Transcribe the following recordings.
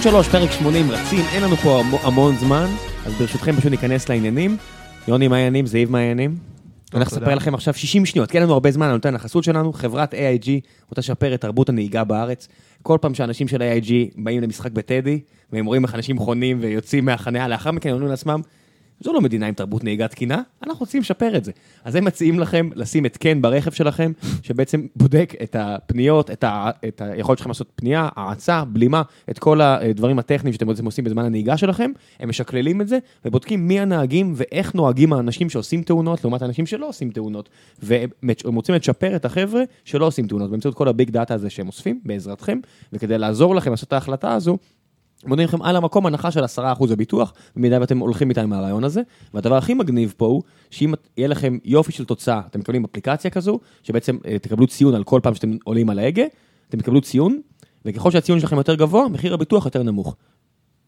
ציון שלוש, פרק 80 רצים, אין לנו פה המ- המון זמן, אז ברשותכם פשוט ניכנס לעניינים. יוני, מה העניינים? זיו, מה העניינים? אני הולך לספר. לכם עכשיו 60 שניות, כי אין לנו הרבה זמן, אני נותן לחסות שלנו, חברת AIG רוצה לשפר את תרבות הנהיגה בארץ. כל פעם שאנשים של AIG באים למשחק בטדי, והם רואים איך אנשים חונים ויוצאים מהחניה, לאחר מכן הם אומרים לעצמם, זו לא מדינה עם תרבות נהיגה תקינה, אנחנו רוצים לשפר את זה. אז הם מציעים לכם לשים התקן ברכב שלכם, שבעצם בודק את הפניות, את, ה, את היכולת שלכם לעשות פנייה, האצה, בלימה, את כל הדברים הטכניים שאתם בעצם עושים בזמן הנהיגה שלכם, הם משקללים את זה, ובודקים מי הנהגים ואיך נוהגים האנשים שעושים תאונות, לעומת האנשים שלא עושים תאונות. והם רוצים לצ'פר את החבר'ה שלא עושים תאונות, באמצעות כל הביג דאטה הזה שהם אוספים, בעזרתכם, וכדי לעזור לכם לעשות את ההחלטה הזו, מודיעים לכם על המקום הנחה של 10% בביטוח, במידה ואתם הולכים איתה עם הרעיון הזה. והדבר הכי מגניב פה הוא, שאם יהיה לכם יופי של תוצאה, אתם מקבלים אפליקציה כזו, שבעצם אה, תקבלו ציון על כל פעם שאתם עולים על ההגה, אתם תקבלו ציון, וככל שהציון שלכם יותר גבוה, מחיר הביטוח יותר נמוך.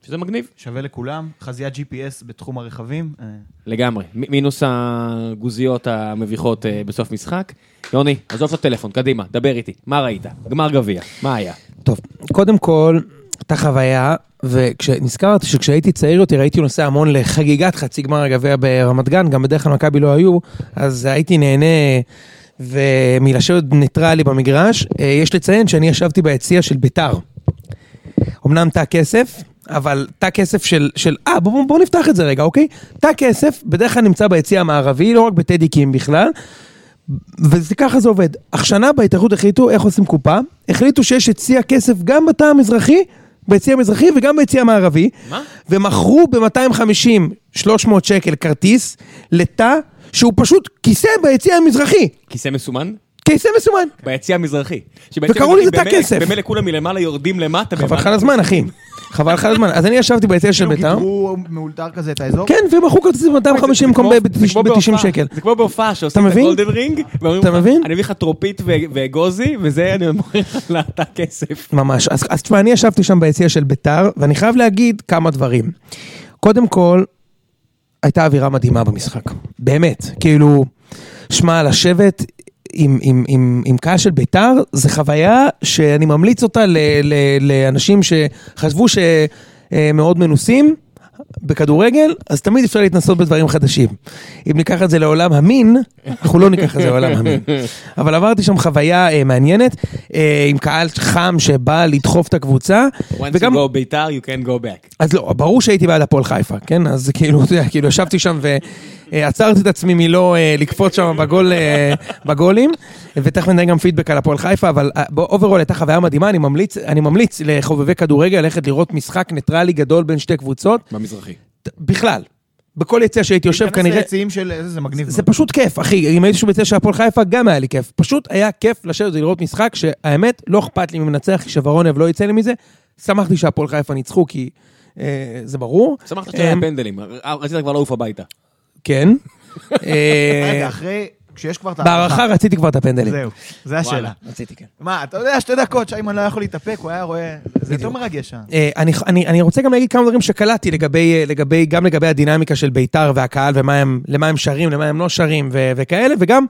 שזה מגניב, שווה לכולם, חזיית GPS בתחום הרכבים. אה, לגמרי. מ- מינוס הגוזיות המביכות אה, בסוף משחק. יוני, עזוב את הטלפון, קדימה, דבר איתי. מה ראית? גמר גביע, מה היה? טוב, קודם כל, הייתה חוויה, ונזכרתי שכשהייתי צעיר יותר הייתי נוסע המון לחגיגת חצי גמר הגביע ברמת גן, גם בדרך כלל מכבי לא היו, אז הייתי נהנה ומלשבת ניטרלי במגרש. אה, יש לציין שאני ישבתי ביציע של ביתר. אמנם תא כסף, אבל תא כסף של, של, אה בואו בוא, בוא נפתח את זה רגע, אוקיי? תא כסף בדרך כלל נמצא ביציע המערבי, לא רק בטדי קים בכלל, וזה ככה זה עובד. השנה בהתאחדות החליטו איך עושים קופה, החליטו שיש יציע כסף גם בתא המזרחי, ביציע המזרחי וגם ביציע המערבי, מה? ומכרו ב-250-300 שקל כרטיס לתא שהוא פשוט כיסא ביציע המזרחי, כיסא מסומן? כיסא מסומן. ביציע המזרחי. וקראו לזה תא כסף. במילא כולם מלמעלה יורדים למטה. חבל לך. על הזמן אחי, חבל לך הזמן. אז אני ישבתי ביציע של כאילו בית"ר, גידרו מאולתר כזה את האזור? כן, ומכרו כרטיסים ב-250 זה במקום כמו- זה כמו ב-90 בהופעה. שקל. זה כמו בהופעה שעושים את? הגולדן רינג, אתה מבין? אני אביא לך טרופית ואגוזי, וזה אני מוכר לך לתא כסף. ממש. אז תשמע, אני ישבתי שם ביציע של ביתר, ואני חייב להגיד כמה דברים. קודם כל, הייתה אווירה מדהימה במשחק. באמת. כאילו, שמע, לשבת עם, עם, עם, עם קהל של ביתר, זה חוויה שאני ממליץ אותה ל, ל, לאנשים שחשבו שמאוד מנוסים. בכדורגל, אז תמיד אפשר להתנסות בדברים חדשים. אם ניקח את זה לעולם המין, אנחנו לא ניקח את זה לעולם המין. אבל עברתי שם חוויה אה, מעניינת, אה, עם קהל חם שבא לדחוף את הקבוצה, once וגם, you go ביתר, you can go back. אז לא, ברור שהייתי בעד הפועל חיפה, כן? אז כאילו, אתה יודע, כאילו ישבתי שם ועצרתי את עצמי מלא אה, לקפוץ שם בגול, אה, בגולים, ותכף נדע גם פידבק על הפועל חיפה, אבל overall הייתה חוויה מדהימה, אני ממליץ, אני ממליץ לחובבי כדורגל ללכת לראות משחק ניטרלי גדול בין שתי קבוצות, במזרחי. בכלל. בכל יציע שהייתי יושב להיכנס כנראה, ליציעים של... איזה זה מגניב. זה. פשוט כיף, אחי. אם הייתי שוב ביציע של הפועל חיפה, גם היה לי כיף. פשוט היה כיף לשבת ולראות משחק, שהאמת, לא אכפת לי אם מנצח, כי שברון לב לא יצא לי מזה. שמחתי שהפועל חיפה ניצחו, כי אה, זה ברור. שמחת שהיה פנדלים, רצית כבר לעוף הביתה. כן. אה, רגע, אחרי... כשיש כבר את בהערכה רציתי כבר את הפנדלים. זהו, זה השאלה. רציתי, כן. מה, אתה יודע, שתי דקות שיימן לא יכול להתאפק, הוא היה רואה... זה יותר מרגש. אה. אה, אני, אני, אני רוצה גם להגיד כמה דברים שקלטתי לגבי, אה, גם לגבי הדינמיקה של בית"ר והקהל ומה הם, למה הם שרים, למה הם לא שרים וכאלה, וגם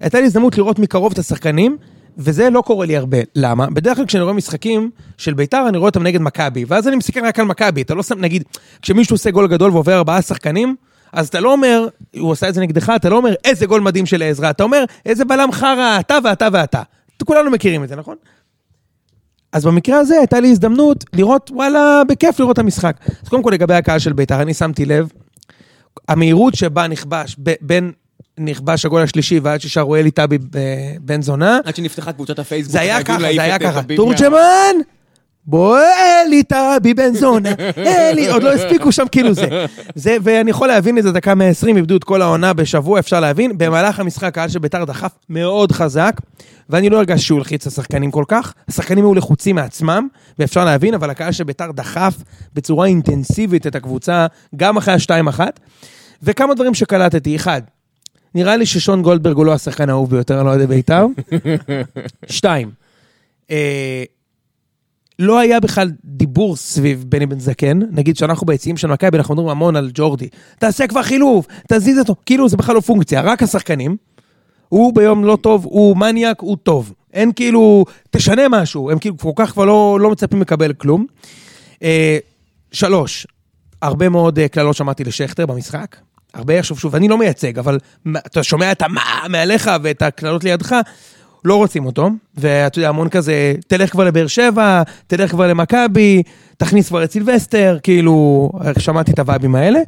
הייתה לי הזדמנות לראות מקרוב את השחקנים, וזה לא קורה לי הרבה. למה? בדרך כלל כשאני רואה משחקים של בית"ר, אני רואה אותם נגד מכבי, ואז אני מסתכל רק על מכבי, אתה לא שם, נגיד, כשמישהו עושה גול גדול ועובר ארבעה שחקנים, אז אתה לא אומר, הוא עושה את זה נגדך, אתה לא אומר איזה גול מדהים של עזרא, אתה אומר איזה בלם חרא אתה ואתה ואתה. כולנו מכירים את זה, נכון? אז במקרה הזה הייתה לי הזדמנות לראות, וואלה, בכיף לראות את המשחק. אז קודם כל לגבי הקהל של בית"ר, אני שמתי לב, המהירות שבה נכבש, ב- בין נכבש הגול השלישי ועד ששרו אלי טבי ב- בן זונה, עד שנפתחה קבוצת הפייסבוק, זה היה ככה, זה היה את ככה, תורג'מן! בוא אלי טבי בן זונה, אלי, עוד לא הספיקו שם כאילו זה. זה, ואני יכול להבין את זה, דקה 120, איבדו את כל העונה בשבוע, אפשר להבין. במהלך המשחק, הקהל של בית"ר דחף מאוד חזק, ואני לא הרגשתי שהוא הלחיץ את השחקנים כל כך. השחקנים היו לחוצים מעצמם, ואפשר להבין, אבל הקהל של בית"ר דחף בצורה אינטנסיבית את הקבוצה, גם אחרי השתיים אחת. וכמה דברים שקלטתי, אחד, נראה לי ששון גולדברג הוא לא השחקן האהוב ביותר על אוהדי בית"ר. שתיים, אה, לא היה בכלל דיבור סביב בני בן זקן, נגיד שאנחנו ביציעים של מכבי, אנחנו מדברים המון על ג'ורדי, תעשה כבר חילוף, תזיז אותו, כאילו זה בכלל לא פונקציה, רק השחקנים. הוא ביום לא טוב, הוא מניאק, הוא טוב. אין כאילו, תשנה משהו, הם כאילו כל כך כבר לא, לא מצפים לקבל כלום. אה, שלוש, הרבה מאוד אה, קללות שמעתי לשכטר במשחק. הרבה, שוב, שוב, אני לא מייצג, אבל אתה שומע את המה מעליך ואת הקללות לידך, לא רוצים אותו. ואתה יודע, המון כזה, תלך כבר לבאר שבע, תלך כבר למכבי, תכניס כבר את סילבסטר, כאילו, שמעתי את הווייבים האלה.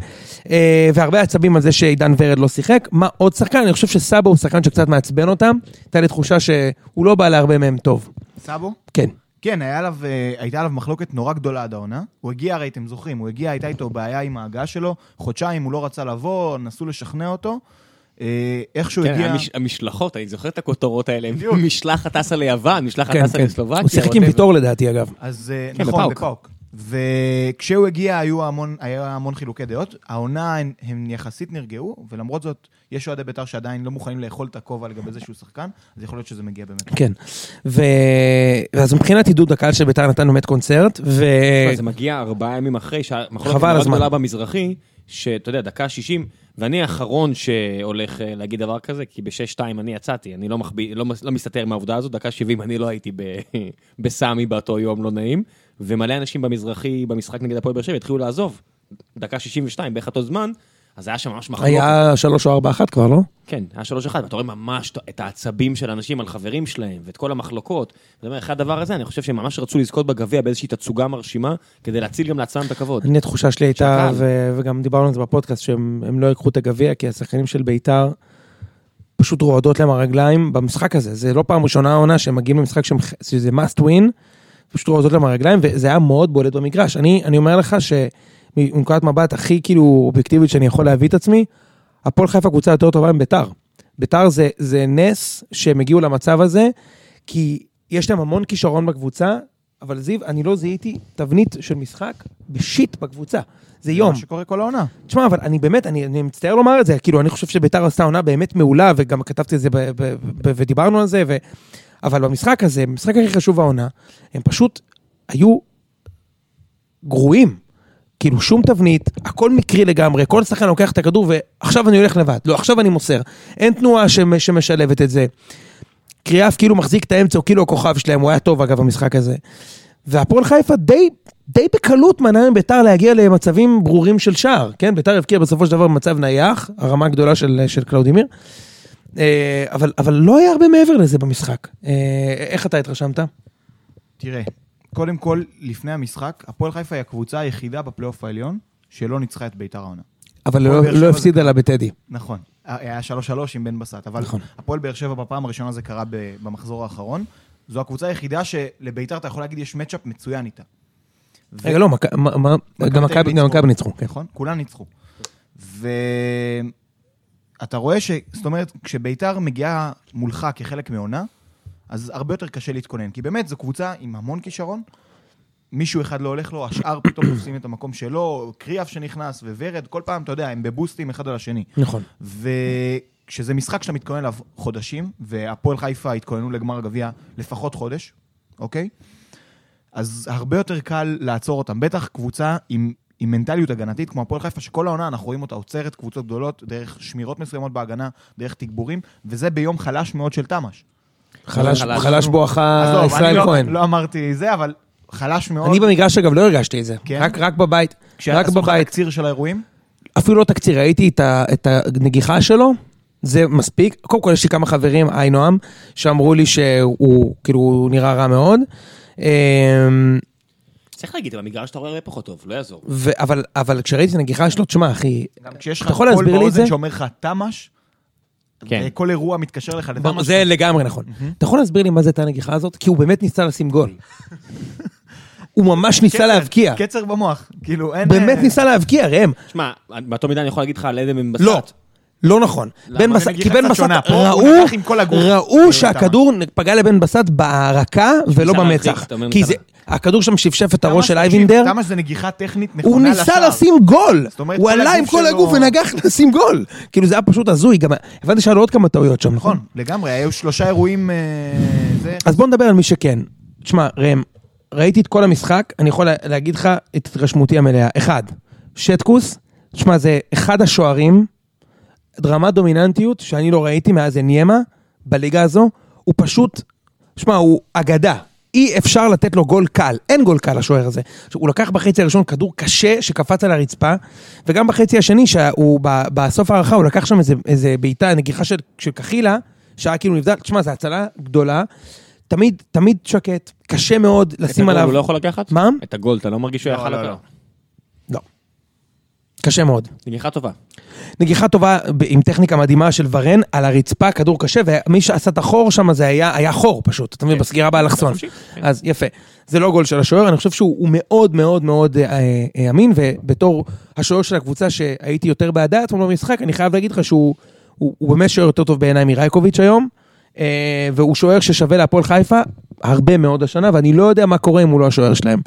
אה, והרבה עצבים על זה שעידן ורד לא שיחק. מה עוד שחקן? אני חושב שסאבו הוא שחקן שקצת מעצבן אותם. הייתה לי תחושה שהוא לא בא להרבה מהם טוב. סאבו? כן. כן, עליו, אה, הייתה עליו מחלוקת נורא גדולה עד העונה. הוא הגיע, הרי אתם זוכרים, הוא הגיע, הייתה איתו בעיה עם ההגעה שלו, חודשיים הוא לא רצה לבוא, נסו לשכנע אותו. אה, איכשהו כן, הגיע... המש- המשלחות, אני זוכר את הכותרות האלה. משלחת טסה ליוון, משלחת כן, טסה כן. לסלובקיה. הוא שיחק עם. ויטור לדעתי, אגב. אז אה, כן, נכון, בפאוק. בפאוק. וכשהוא הגיע היו המון, היה המון חילוקי דעות. העונה הם, הם יחסית נרגעו, ולמרות זאת, יש אוהדי בית"ר שעדיין לא מוכנים לאכול את הכובע לגבי זה שהוא שחקן, אז יכול להיות שזה מגיע באמת. כן. ו... אז מבחינת עידוד הקהל של בית"ר נתן באמת קונצרט, ו... זה מגיע ארבעה ימים אחרי שהמחלוקת מאוד. גדולה במזרחי, שאתה יודע, דקה 60, ואני האחרון שהולך אה, להגיד דבר כזה, כי ב-6-2 אני יצאתי, אני לא, מחביא, לא, לא מסתתר מהעובדה הזאת, דקה 70 אני לא הייתי ב- בסמי באותו יום לא נעים, ומלא אנשים במזרחי, במשחק נגד הפועל באר שבע, התחילו לעזוב. דקה 62, בערך אותו זמן, אז היה שם ממש מחלוקת. היה שלוש או ארבע אחת כבר, לא? כן, היה שלוש אחד, ואתה רואה ממש את העצבים של אנשים על חברים שלהם, ואת כל המחלוקות. זאת אומרת, אחרי הדבר הזה, אני חושב שהם ממש רצו לזכות בגביע באיזושהי תצוגה מרשימה, כדי להציל גם לעצמם את הכבוד. אני, התחושה שלי הייתה. ו... וגם דיברנו על זה בפודקאסט, שהם הם לא ייקחו את הגביע, כי השחקנים של בית"ר פשוט רועדות להם הרגליים במשחק הזה. זה לא פעם ראשונה העונה שהם מגיעים למשחק שהם- שזה must win, פשוט רועדות להם הרגליים, וזה היה מאוד בולט במגרש. אני, אני אומר לך שמנקודת מבט הכי כאילו אובייקטיבית שאני יכול להביא את עצמי, הפועל חיפה קבוצה יותר טובה מביתר. ביתר זה, זה נס שהם הגיעו למצב הזה, כי יש להם המון כישרון בקבוצה, אבל זיו, אני לא זיהיתי תבנית של משחק בשיט בקבוצה. זה יום. מה שקורה כל העונה. תשמע, אבל אני באמת, אני, אני מצטער לומר את זה, כאילו, אני חושב שביתר עשתה עונה באמת מעולה, וגם כתבתי את זה ב, ב, ב, ודיברנו על זה, ו... אבל במשחק הזה, במשחק הכי חשוב העונה, הם פשוט היו גרועים. כאילו, שום תבנית, הכל מקרי לגמרי, כל שחקן לוקח את הכדור, ועכשיו אני הולך לבד. לא, עכשיו אני מוסר. אין תנועה שמ- שמשלבת את זה. קריאף כאילו מחזיק את האמצע, הוא כאילו הכוכב שלהם, הוא היה טוב אגב במשחק הזה. והפועל חיפה די, די בקלות מנע מביתר להגיע למצבים ברורים של שער, כן? ביתר הבקיע בסופו של דבר במצב נייח, הרמה הגדולה של, של קלאודימיר. אה, אבל, אבל לא היה הרבה מעבר לזה במשחק. אה, איך אתה התרשמת? תראה, קודם כל, לפני המשחק, הפועל חיפה היא הקבוצה היחידה בפלייאוף העליון שלא ניצחה את בית"ר העונה. אבל לא, לא הפסידה. לה בטדי. נכון. היה 3-3 עם בן בסט, אבל נכון. הפועל באר שבע בפעם הראשונה זה קרה במחזור האחרון. זו הקבוצה היחידה שלביתר אתה יכול להגיד יש מצ'אפ מצוין איתה. רגע, לא, גם מכבי גם מכבי ניצחו. כן. נכון? כולם ניצחו. ואתה רואה ש... זאת אומרת, כשביתר מגיעה מולך כחלק מעונה, אז הרבה יותר קשה להתכונן. כי באמת, זו קבוצה עם המון כישרון. מישהו אחד לא הולך לו, השאר פתאום תופסים את המקום שלו, קריאף שנכנס וורד, כל פעם, אתה יודע, הם בבוסטים אחד על השני. נכון. וכשזה משחק שאתה מתכונן אליו חודשים, והפועל חיפה התכוננו לגמר הגביע לפחות חודש, אוקיי? אז הרבה יותר קל לעצור אותם. בטח קבוצה עם, עם מנטליות הגנתית, כמו הפועל חיפה, שכל העונה אנחנו רואים אותה עוצרת קבוצות גדולות, דרך שמירות מסוימות בהגנה, דרך תגבורים, וזה ביום חלש מאוד של תמ"ש. חלש, בואכה ישראל לא, כהן. לא אמרתי זה, אבל חלש מאוד. אני במגרש אגב לא הרגשתי את זה. כן? רק רק בבית. לך בבית. תקציר של האירועים, אפילו לא תקציר, ראיתי את, הנגיחה שלו, זה מספיק. קודם כל יש לי כמה חברים, היי נועם, שאמרו לי שהוא כאילו הוא נראה רע מאוד. אמ, צריך להגיד, במגרש אתה רואה הרבה פחות טוב, לא יעזור. אבל, אבל כשראיתי את הנגיחה שלו, תשמע אחי, גם כשיש לך אתה יכול קול להסביר לי את זה? באוזן שאומר לך תמ"ש, כן. כל אירוע מתקשר לך לתמ"ש. זה לגמרי נכון. אתה יכול להסביר לי מה זה הייתה הנגיחה הזאת? כי הוא באמת ניסה לשים גול. הוא ממש ניסה קצר, להבקיע. קצר במוח, כאילו אין... באמת אה, ניסה להבקיע, ראם. שמע, באותו מידה אני יכול להגיד לך על עדן בן בסט. לא. לא נכון. בן זה בסט, כי בן בסט, הוא ראו. ראו שהכדור פגע לבן בסט ברקה ולא במצח. כי זה, הכדור שם שפשף את הראש של תמ"ש, אייבינדר, תקשיב, תמ"ש זה נגיחה טכנית נכונה הוא לשער. ניסה לשים גול. הוא כל עלה עם כל הגוף ונגח לשים גול. כאילו זה היה פשוט הזוי, גם הבנתי שהיה לו עוד כמה טעויות שם, נכון? נכון, לגמרי, היו שלושה אירועים... אה, זה... אז בוא נדבר על מי שכן. תשמע, ראם, ראיתי את כל המשחק, אני יכול לה- להגיד לך את התרשמותי המלאה. אחד, שטקוס, תשמע, זה אחד השוערים, רמת דומיננטיות שאני לא ראיתי מאז אניימה בליגה הזו, הוא פשוט, תשמע, הוא אגדה. אי אפשר לתת לו גול קל, אין גול קל לשוער הזה. עכשיו, הוא לקח בחצי הראשון כדור קשה שקפץ על הרצפה, וגם בחצי השני, שהוא ב- בסוף ההערכה, הוא לקח שם איזה, איזה בעיטה, נגיחה של, של קחילה, שהיה כאילו נבדל, תשמע, זו הצלה גדולה, תמיד, תמיד שקט, קשה מאוד את לשים הגול עליו... הוא לא יכול לקחת? מה? את הגול, אתה לא מרגיש שהוא לא, יכל לא, לקחת? קשה מאוד. נגיחה טובה. נגיחה טובה עם טכניקה מדהימה של ורן, על הרצפה, כדור קשה, ומי שעשה את החור שם זה היה, היה חור פשוט, אתה מבין, כן. בסגירה באלכסון. כן. אז יפה. זה לא גול של השוער, אני חושב שהוא הוא מאוד מאוד מאוד אה, אה, אמין, ובתור השוער של הקבוצה שהייתי יותר בעדה אתמול במשחק, אני חייב להגיד לך שהוא הוא, הוא באמת שוער יותר טוב בעיניי מרייקוביץ' היום, אה, והוא שוער ששווה להפועל חיפה הרבה מאוד השנה, ואני לא יודע מה קורה אם הוא לא השוער שלהם.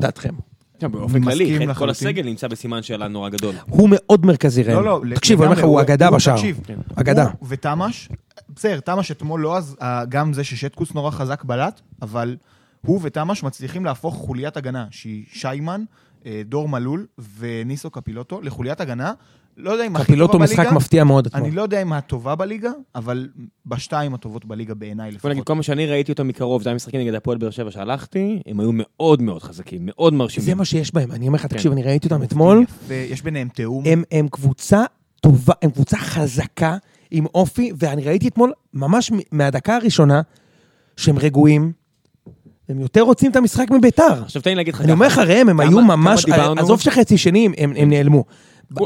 דעתכם. כן, באופן כללי, כל. הסגל נמצא בסימן שאלה נורא גדול. הוא מאוד מרכזי ראם. לא, לא, תקשיב, אני אומר לך, הוא אגדה בשער. תקשיב, אגדה. הוא ותמ"ש, בסדר, תמ"ש אתמול לא אז, אה, גם זה ששטקוס נורא חזק בלט, אבל הוא ותמ"ש מצליחים להפוך חוליית הגנה, שהיא שיימן, אה, דור מלול וניסו קפילוטו, לחוליית הגנה. לא יודע אם הכי קפילוטו טובה משחק בליגה, מפתיע מאוד אתמול. אני לא יודע אם הטובה בליגה, אבל בשתיים הטובות בליגה בעיניי בוא לפחות. נגיד, כל מה שאני ראיתי אותו מקרוב, זה היה משחקים נגד הפועל באר שבע שהלכתי, הם היו מאוד מאוד חזקים, מאוד מרשימים. זה מה שיש בהם, אני אומר לך, כן. תקשיב, אני ראיתי אותם אתמול, ויש ביניהם תיאום. הם, קבוצה טובה, הם קבוצה חזקה, עם אופי, ואני ראיתי אתמול, ממש מהדקה הראשונה, שהם רגועים, הם יותר רוצים את המשחק מביתר. עכשיו תן לי להגיד לך אני אומר לך, ראם, הם כמה- היו כמה ממש, דיברנו? עזוב שחצי שני, הם, הם, הם נעלמו.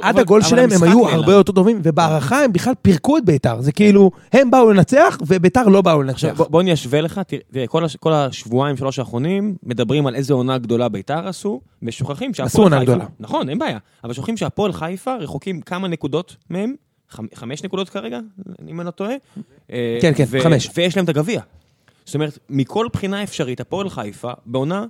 עד הגול שלהם הם היו נעלם. הרבה יותר טובים, ובהערכה הם בכלל פירקו את ביתר. זה כאילו, הם באו לנצח, וביתר לא באו לנצח. בוא, אני אשווה לך, תראה, כל, הש, כל השבועיים, שלוש האחרונים, מדברים על איזה עונה גדולה ביתר עשו, ושוכחים שהפועל עשו עונה חיפה... גדולה. נכון, אין בעיה, אבל שוכחים שהפועל חיפה רחוקים כמה נקודות מהם, חמ, חמש נקודות כרגע, אם אני לא טועה. אה, כן, כן, חמש. ויש להם את הגביע. זאת אומרת, מכל בחינה אפשרית, הפועל חיפה בעונה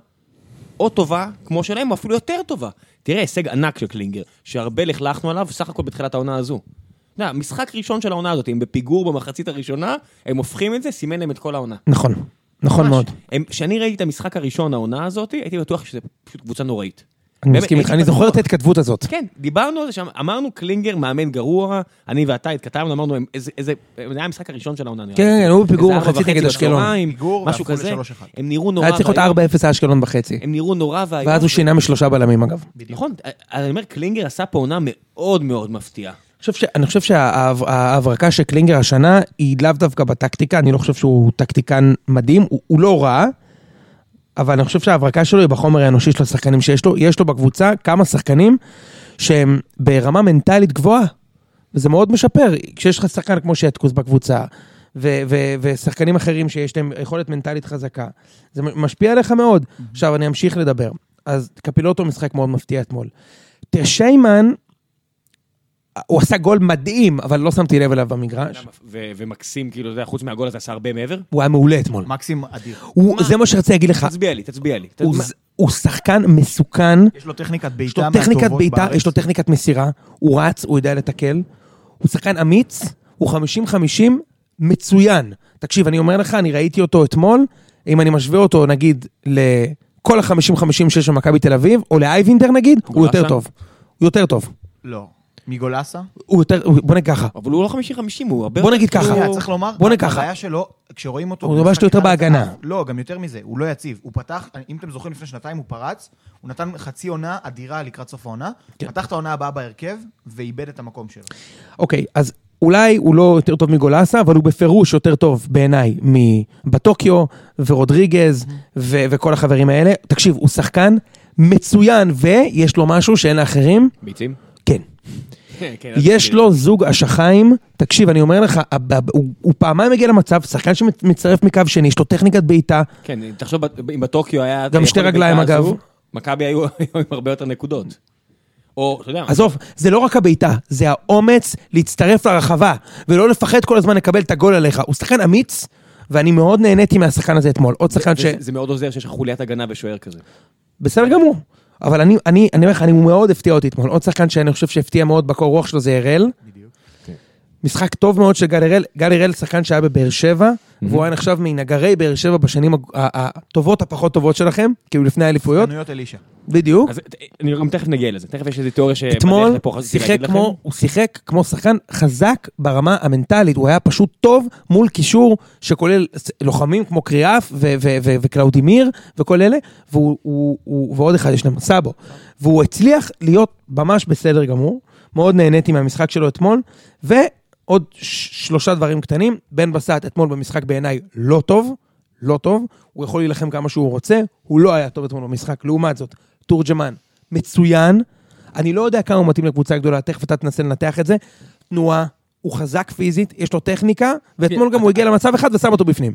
או טובה, כמו שלהם, או אפילו יותר טובה. תראה, הישג ענק של קלינגר, שהרבה לכלכנו עליו, סך הכל בתחילת העונה הזו. אתה יודע, משחק ראשון של העונה הזאת, הם בפיגור במחצית הראשונה, הם הופכים את זה, סימן להם את כל העונה. נכון, נכון ממש. מאוד. כשאני ראיתי את המשחק הראשון, העונה הזאת, הייתי בטוח שזה פשוט קבוצה נוראית. אני מסכים איתך, אני זוכר. את ההתכתבות הזאת. כן, דיברנו על זה שם, אמרנו קלינגר מאמן גרוע, אני ואתה התכתבנו, אמרנו, איזה, זה היה המשחק הראשון של העונה, נראה כן, לי. כן, היו בפיגור וחצי נגד אשקלון. משהו והפכו כזה. הם נראו נורא היה צריך להיות ואיום. 4-0 אשקלון בחצי. הם נראו נורא ואיום. ואז הוא שינה משלושה בלמים אגב. נכון, אני אומר, קלינגר עשה פה עונה מאוד מאוד מפתיעה. אני חושב שההברקה של קלינגר השנה היא לאו דווקא בטקטיקה, אני לא חושב שהוא טקטיקן מדהים, הוא לא רע, אבל אני חושב שההברקה שלו היא בחומר האנושי של השחקנים שיש לו. יש לו בקבוצה כמה שחקנים שהם ברמה מנטלית גבוהה, וזה מאוד משפר. כשיש לך שחקן כמו שטקוס בקבוצה, ו- ו- ושחקנים אחרים שיש להם יכולת מנטלית חזקה, זה משפיע עליך מאוד. עכשיו אני אמשיך לדבר. אז קפילוטו משחק מאוד מפתיע אתמול. תראה, שיימן, הוא עשה גול מדהים, אבל לא שמתי לב אליו במגרש. ו- ומקסים, כאילו, אתה יודע, חוץ מהגול הזה עשה הרבה מעבר. הוא היה מעולה אתמול. מקסים אדיר. הוא, זה מה שרציתי להגיד לך, תצביע לי, תצביע לי. הוא, מה- ז- הוא שחקן מסוכן, יש לו טכניקת בעיטה יש לו טכניקת מהטובות בעיטה, בארץ. יש לו טכניקת מסירה, הוא רץ, הוא יודע לתקל, הוא שחקן אמיץ, הוא 50-50, מצוין. תקשיב, אני אומר לך, אני ראיתי אותו אתמול, אם אני משווה אותו נגיד לכל ה-50-50 שיש במכבי תל אביב, או לאייבינדר נגיד, הוא יותר? טוב. הוא יותר טוב. לא. מגולסה? הוא יותר, הוא- בוא נגיד ככה, אבל הוא לא 50-50, הוא הרבה בוא נגיד ככה. שנייה, צריך לומר, בוא נגיד ככה. הבעיה שלו, כשרואים אותו... הוא לו יותר בהגנה. לא, גם יותר מזה, הוא לא יציב. הוא פתח, אם אתם זוכרים לפני שנתיים, הוא פרץ, הוא נתן חצי עונה אדירה לקראת סוף העונה, כן. פתח את העונה הבאה בהרכב, ואיבד את המקום שלו. אוקיי, אז אולי הוא לא יותר טוב מגולסה, אבל הוא בפירוש יותר טוב בעיניי מבטוקיו ורודריגז ו- וכל החברים האלה. תקשיב, הוא שחקן מצוין, ויש לו משהו שאין לאחרים. ביצים? כן. כן, כן, יש לו זוג אשכיים, תקשיב, אני אומר לך, הוא, הוא פעמיים מגיע למצב, שחקן שמצטרף מקו שני, יש לו טכניקת בעיטה, כן, תחשוב, אם בטוקיו היה... גם שתי רגליים, אגב. מכבי היו עם הרבה יותר נקודות. או, אתה יודע... עזוב, זה לא רק הבעיטה, זה האומץ להצטרף לרחבה, ולא לפחד כל הזמן לקבל את הגול עליך. הוא שחקן אמיץ, ואני מאוד נהניתי מהשחקן הזה אתמול. עוד שחקן ש... זה מאוד עוזר שיש לך חוליית הגנה ושוער כזה. בסדר גמור. אבל אני, אומר לך, אני מאוד הפתיע אותי אתמול. עוד שחקן שאני חושב שהפתיע מאוד בקור רוח שלו זה אראל. משחק טוב מאוד של גל הראל, גל הראל שחקן שהיה בבאר שבע, והוא היה נחשב מנגרי באר שבע בשנים הטובות הפחות טובות שלכם, כאילו לפני האליפויות, חנויות אלישע. בדיוק. אז אני גם תכף נגיע לזה, תכף יש איזו תיאוריה שבדרך אתמול לפה רציתי שיחק להגיד לכם. כמו, הוא שיחק כמו שחקן חזק ברמה המנטלית, הוא היה פשוט טוב מול קישור שכולל לוחמים כמו קריאף ו- ו- ו- וקלאודימיר וכל אלה, והוא, הוא, הוא, ועוד אחד יש להם, סאבו. והוא הצליח להיות ממש בסדר גמור, מאוד נהניתי מהמשחק שלו אתמול, ש- שלושה דברים קטנים, בן בסט אתמול במשחק בעיניי לא טוב, לא טוב, הוא יכול להילחם כמה שהוא רוצה, הוא לא היה טוב אתמול במשחק, לעומת זאת, תורג'מן, מצוין, אני לא יודע כמה הוא מתאים לקבוצה גדולה, תכף אתה תנסה לנתח את זה. תנועה, הוא חזק פיזית, יש לו טכניקה, ואתמול גם הוא הגיע למצב אחד ושם אותו בפנים.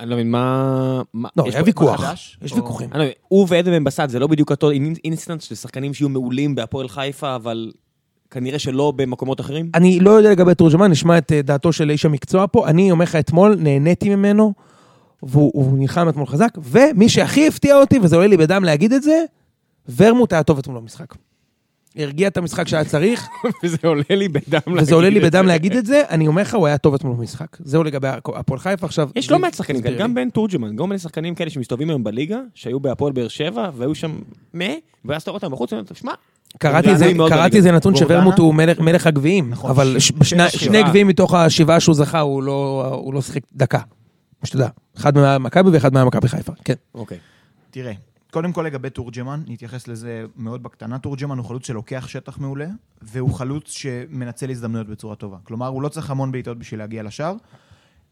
אני לא מבין, מה... לא, יש היה ויכוח? יש ויכוחים. לא הוא ועדן בן בסט זה לא בדיוק אותו in- instance של שחקנים שיהיו מעולים בהפועל חיפה, אבל כנראה שלא במקומות אחרים. אני לא יודע לגבי תורג'מן, נשמע את אה, דעתו של איש המקצוע פה. אני אומר לך, אתמול נהניתי ממנו, והוא הוא נלחם אתמול חזק, ומי שהכי הפתיע אותי, וזה עולה לי בדם להגיד את זה, ורמוט היה טוב אתמול במשחק. הרגיע את המשחק שהיה צריך, וזה עולה לי בדם להגיד וזה עולה לי את בדם זה. להגיד את זה, אני אומר לך, הוא היה טוב אתמול במשחק. זהו לגבי הפועל חיפה עכשיו. יש לא מעט שחקנים כאלה, גם. בן תורג'מן, גם מיני שחקנים כאלה שמסתובבים היום בליגה, שהיו בהפועל באר שבע, והיו שם מה, ואז אתה רואה אותם בחוץ, ואתה אומר, שמע, קראתי איזה- מאוד קראתי. איזה נתון? שוורמוט הוא מלך- מלך הגביעים, נכון, אבל ש- ש- שני. גביעים מתוך השבעה שהוא זכה, הוא לא הוא לא שיחק דקה. שתדע, אחד מהמכבי ואחד מהמכבי חיפה, כן. אוקיי. תראה, קודם כל לגבי תורג'מן, נתייחס לזה מאוד בקטנה. תורג'מן הוא חלוץ שלוקח שטח מעולה, והוא חלוץ שמנצל הזדמנויות בצורה טובה. כלומר, הוא לא צריך המון בעיטות בשביל להגיע לשער.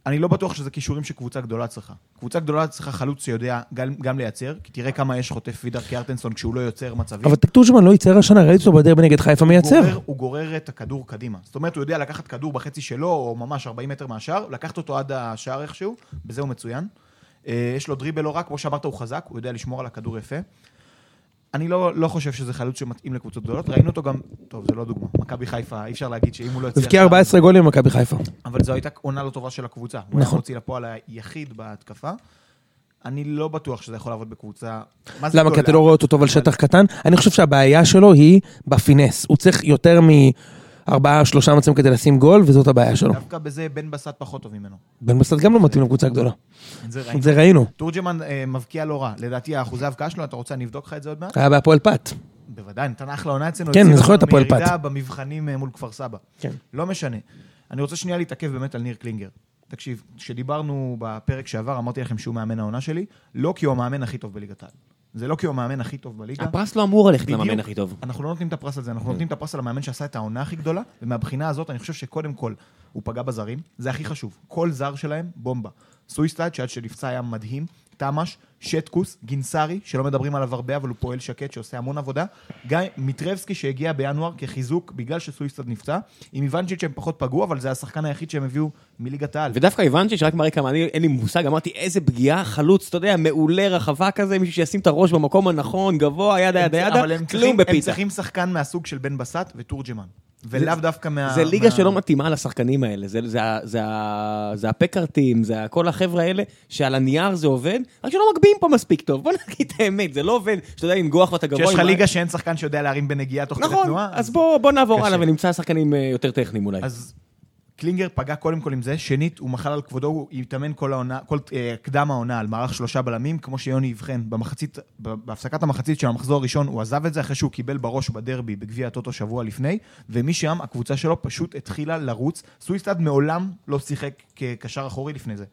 אני לא בטוח שזה כישורים שקבוצה גדולה צריכה. קבוצה גדולה צריכה חלוץ שיודע גם, גם לייצר, כי תראה כמה אש חוטף וידר קיארטנסון כשהוא לא יוצר מצבים. אבל טורג'מן לא ייצר השנה, ראיתי אותו בדרבי נגד חיפה מייצר. גורר, הוא גורר את הכדור קדימה. זאת אומרת, הוא יודע לקחת כדור בחצי שלו, או ממש 40 מטר מהשער, לקחת אותו עד השער איכשהו, בזה הוא מצוין. אה, יש לו דריבל לא רע, כמו שאמרת, הוא חזק, הוא יודע לשמור על הכדור יפה. אני לא, לא חושב שזה חלוץ שמתאים לקבוצות גדולות, ראינו אותו גם, טוב, זה לא דוגמה, מכבי חיפה, אי אפשר להגיד שאם הוא לא הוא הצליח... הבקיע שם- 14 גולים במכבי חיפה. אבל זו הייתה עונה לא טובה של הקבוצה. הוא היה נכון. מוציא לפועל היחיד בהתקפה. אני לא בטוח שזה יכול לעבוד בקבוצה... מה זה למה? כי אתה? לא רואה אותו טוב על אבל- שטח קטן? אני חושב שהבעיה שלו היא בפינס. הוא צריך יותר מארבעה, שלושה מצבים כדי לשים גול, וזאת הבעיה שלו. דווקא בזה בן בסט פחות טוב ממנו. בן בסט גם לא מתאים לקבוצה גדולה. את זה ראינו. תורג'מן אה, מבקיע לא רע. לדעתי האחוזי ההבקעה שלו, אתה רוצה, אני אבדוק לך את זה עוד מעט? היה בהפועל פ"ת. בוודאי, נתן אחלה עונה אצלנו. כן, אני זוכר את הפועל פ"ת. מירידה במבחנים אה, מול כפר סבא. כן. לא משנה. אני רוצה שנייה להתעכב באמת על ניר קלינגר. תקשיב, כשדיברנו בפרק שעבר, אמרתי לכם שהוא מאמן העונה שלי, לא כי הוא המאמן הכי טוב בליגת העל. זה לא כי הוא המאמן הכי טוב בליגה. הפרס לא אמור ללכת. למאמן הכי טוב. אנחנו לא נותנים את הפרס על זה, אנחנו נותנים את הפרס על המאמן שעשה את העונה הכי גדולה, ומהבחינה הזאת אני חושב שקודם כל הוא פגע בזרים, זה הכי חשוב. כל זר שלהם, בומבה. סויסטאד, שעד שנפצע היה מדהים, תמ"ש, שטקוס, גינסארי, שלא מדברים עליו הרבה, אבל הוא פועל שקט, שעושה המון עבודה. גיא מיטרבסקי שהגיע בינואר כחיזוק בגלל שסויסטאד נפצע. עם איוונצ'יץ' הם פחות פגעו, אבל זה השחקן היחיד שהם הביאו מליגת העל. ודווקא הבנתי שרק מראה כמה, אני, אין לי מושג, אמרתי איזה פגיעה, חלוץ, אתה יודע, מעולה, רחבה כזה, מישהו שישים את הראש במקום הנכון, גבוה, ידה ידה ידה, כלום צריכים, הם בפיתה. צריכים שחקן מהסוג של בן בסט ותורג'מן. ולאו דווקא מה... זה ליגה מה- שלא מתאימה לשחקנים האלה, זה, זה, זה, זה הפקארטים, זה כל החבר'ה האלה, שעל הנייר זה עובד, רק שלא מגביהים פה מספיק טוב, בוא נגיד את האמת, זה לא עובד, שאתה יודע לנגוח ואתה גבוה. כשיש לך עם ליגה שאין שחקן שיודע להרים בנגיעה תוך כדי נכון, תנועה. אז בוא, בוא נעבור. הלאה ונמצא שחקנים אה, יותר טכניים אולי. אז קלינגר פגע קודם כל עם זה, שנית, הוא מחל על כבודו, הוא התאמן כל העונה, כל אה, קדם העונה על מערך שלושה בלמים, כמו שיוני אבחן, במחצית, בהפסקת המחצית של המחזור הראשון, הוא עזב את זה אחרי שהוא קיבל בראש בדרבי בגביע הטוטו שבוע לפני, ומשם הקבוצה שלו פשוט התחילה לרוץ. סויסטד מעולם לא שיחק כקשר אחורי לפני זה.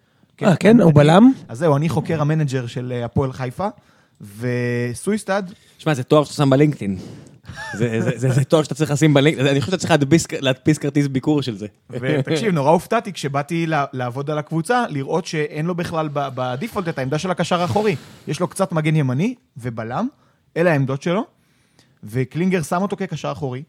אה, כן? אני- הוא בלם? אז זהו, אני חוקר המנג'ר של אה, הפועל חיפה, וסויסטד, שמע, זה תואר שאתה שם בלינקדאין. זה- זה- זה זה תואר שאתה צריך לשים בלינקדאין, אני חושב שאתה צריך להדפיס- כרטיס ביקור של זה. ותקשיב, נורא הופתעתי כשבאתי לעבוד על הקבוצה, לראות שאין לו בכלל ב default את העמדה של הקשר האחורי. יש לו קצת מגן ימני ובלם, אלה העמדות שלו, וקלינגר שם אותו כקשר אחורי.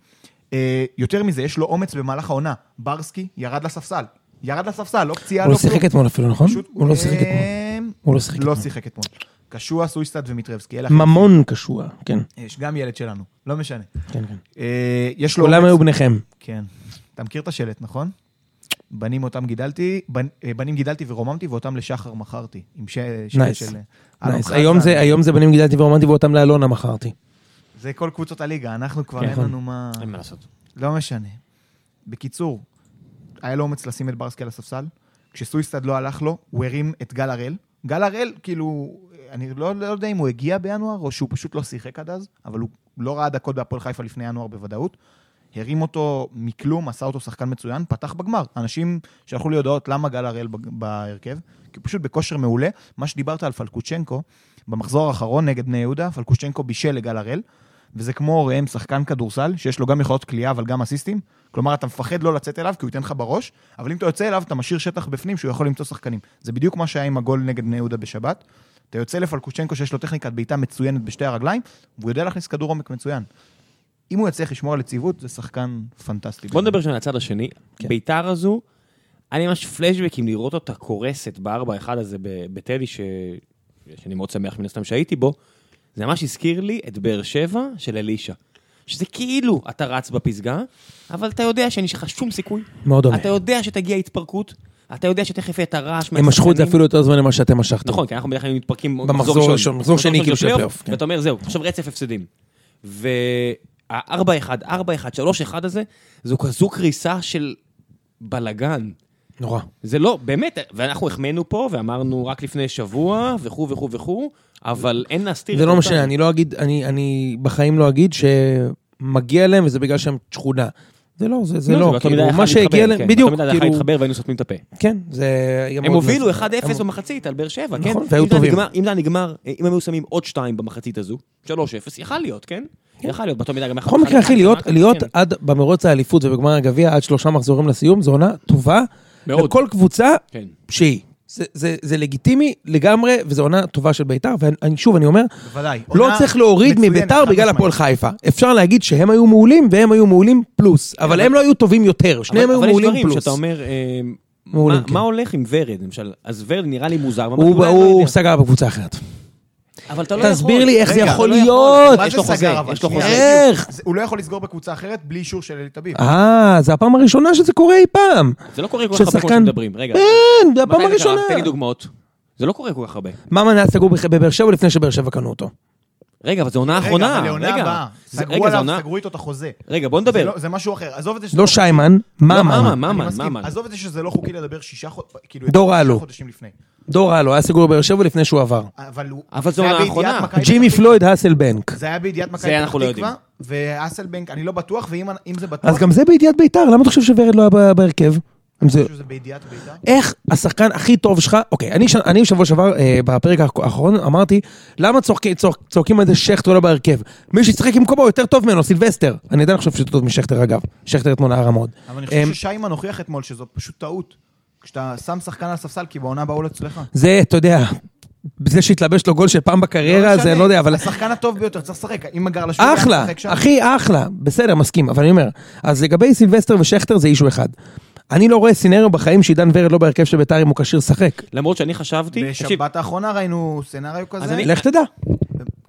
אה, יותר מזה, יש לו אומץ במהלך העונה. ברסקי ירד לספסל. ירד לספסל, לא פציעה, הוא לא לא שיחק אתמול אפילו, נכון? פשוט, הוא לא שיחק אתמול. אה, הוא לא שיחק לא אתמול. קשוע, סויסטד ומיטרבסקי. ממון קשוע, כן. יש גם ילד שלנו, לא משנה. כן, כן. אה, יש לו כולם היו בניכם. כן. אתה מכיר את השלט, נכון? בנים אותם גידלתי, בנ, אה, בנים גידלתי ורוממתי ואותם לשחר מכרתי. עם ש... שלט nice. של... nice. היום זה- היום זה בנים גידלתי ורוממתי ואותם לאלונה מכרתי. זה כל קבוצות הליגה, אנחנו כבר כן. אין לנו מה... אין מה לעשות. לא משנה. בקיצור, היה לו אומץ לשים את ברסקי על הספסל. כשסויסטד לא הלך לו, הוא הרים את גל הראל. גל הראל, כאילו, אני לא, לא יודע אם הוא הגיע בינואר, או שהוא פשוט לא שיחק עד אז, אבל הוא לא ראה דקות בהפועל חיפה לפני ינואר בוודאות. הרים אותו מכלום, עשה אותו שחקן מצוין, פתח בגמר. אנשים שלחו לי הודעות למה גל הראל בהרכב, כי הוא פשוט בכושר מעולה. מה שדיברת על פלקוצ'נקו, במחזור האחרון נגד בני יהודה, פלקוצ'נקו בישל לגל הראל, וזה כמו ראם, שחקן כדורסל, שיש לו גם יכולות כליאה אבל גם אסיסטים. כלומר, אתה מפחד לא לצאת אליו כי הוא ייתן לך בראש, אבל אם אתה יוצא אליו, אתה משאיר שטח בפנים שהוא יכול למצוא שחקנים. זה בדיוק מה שהיה עם הגול נגד בני יהודה בשבת. אתה יוצא לפלקוצ'נקו שיש לו טכניקת בעיטה מצוינת בשתי הרגליים, והוא יודע להכניס כדור עומק מצוין. אם הוא יצליח לשמור על יציבות, זה שחקן פנטסטי. בוא נדבר שנייה על הצד השני. כן. ביתר הזו, היה לי ממש פלשבקים לראות אותה קורסת בארבע אחד הזה בטדי, ש... שאני מאוד שמח מן הסתם שהייתי בו. זה ממש הזכיר לי את באר שבע של אלישע. שזה כאילו אתה רץ בפסגה, אבל אתה יודע שאין לך שום סיכוי. מאוד דומה. אתה יודע שתגיע התפרקות, אתה יודע שתכף יהיה את הרעש הם משכו את זה. אפילו יותר זמן ממה שאתם משכתם. נכון, כי אנחנו בדרך כלל מתפרקים במחזור הראשון, מחזור שני כאילו של הפלייאוף, כן. ואתה אומר, זהו, עכשיו רצף הפסדים. וה-4-1, 4-1, 3-1 הזה, זו כזו קריסה של בלגן. נורא. זה לא, באמת, ואנחנו החמאנו פה ואמרנו רק לפני שבוע וכו' וכו' וכו', אבל אין להסתיר. זה לא. משנה, אני לא אגיד, אני, אני בחיים לא אגיד שמגיע להם וזה בגלל שהם שכונה. זה לא, זה, זה לא, באותו מידה כאילו, מה שהגיע להם, כן, בדיוק, באותו מידה יכול כאילו, להתחבר והיינו סותמים את הפה. כן, זה... הם הובילו מזל. 1-0 הם- במחצית על באר שבע, כן? נכון, והיו טובים. נגמר- אם זה היה נגמר, אם הם היו שמים עוד שתיים במחצית הזו, 3-0, יכל להיות, כן? יכל להיות, באותו מידה גם בכל מקרה, אחי, להיות, כן. להיות עד במרוץ האליפות ובגמר הגביע עד שלושה מחזורים לסיום, זו עונה טובה מאוד. לכל קבוצה כן. שהיא. זה, זה, זה לגיטימי לגמרי, וזו עונה טובה של בית"ר, ואני שוב, אני אומר, בוודאי. לא צריך להוריד מביתר בגלל. הפועל חיפה. אפשר להגיד שהם היו מעולים, והם היו מעולים פלוס. אבל הם לא היו טובים יותר, שניהם היו אבל יש מעולים דברים פלוס. שאתה אומר, אה, מעולים, מה- כן. מה הולך עם ורד, למשל? אז ורד נראה לי מוזר. הוא לא הוא יודע. סגר בקבוצה אחרת. אבל אתה לא יכול. תסביר לי איך זה רגע, יכול לא להיות. מה יש זה לו חוזה, סגר, אבל? יש לו חוזה. איך? הוא לא יכול לסגור בקבוצה אחרת בלי אישור של אלי טביב. אה, זה הפעם הראשונה שזה קורה אי פעם. זה לא קורה כל כך הרבה כמו שמדברים. רגע. אין, זה הפעם? הראשונה. תן לי דוגמאות. זה לא קורה כל כך הרבה. ממן היה סגור בבאר שבע לפני שבאר שבע קנו אותו. רגע, אבל זו עונה רגע, האחרונה. אבל לעונה רגע. הבאה. זה- סגרו רגע, עליו, איתו את החוזה. רגע, בוא נדבר. לא- זה משהו אחר. עזוב את זה שזה לא שיימן, ממן, ממן. ממן. עזוב את זה שזה לא חוקי לדבר שישה חודשים, כאילו. חודשים לפני. דור הלו היה סגור בבאר שבע לפני שהוא עבר. אבל הוא... אבל זו האחרונה. ג'ימי. פלויד האסלבנק. זה היה בידיעת מכבי זה פתח אנחנו לא תקווה, ואסלבנק, אני לא בטוח, ואם אם זה בטוח... אז גם זה בידיעת בית"ר, למה אתה חושב שוורד לא היה בהרכב? אני חושב שזה בידיעת בית"ר. איך השחקן הכי טוב שלך, אוקיי, אני, ש- אני שבוע שעבר, אה, בפרק האח- האחרון, אמרתי, למה צוח, צועקים על זה שכטר לא בהרכב? מי שישחק עם קובו יותר טוב ממנו, סילבסטר. אני עדיין חושב שהוא יותר טוב משכטר אגב. שכטר אתמול היה רע מאוד. אבל אני אמ, חושב ששיימן הוכיח אתמול שזו פשוט טעות. כשאתה שם שחקן על הספסל, כי בעונה הבאה הוא לא אצלך. זה, אתה יודע, זה שהתלבש לו גול של פעם בקריירה, זה משנה. לא יודע, אבל... השחקן הטוב ביותר צריך לשחק. אם הגר. היה אחלה, משחק. אחי, אחלה, בסדר, מסכים, אבל אני אומר, אז לגבי סילבסטר ושכטר זה אישו אחד. אני לא רואה סינריו בחיים שעידן ורד לא בהרכב של בית"ר אם הוא כשיר לשחק. למרות שאני חשבתי... בשבת האחרונה ראינו סצנריו כזה. אני- לך תדע.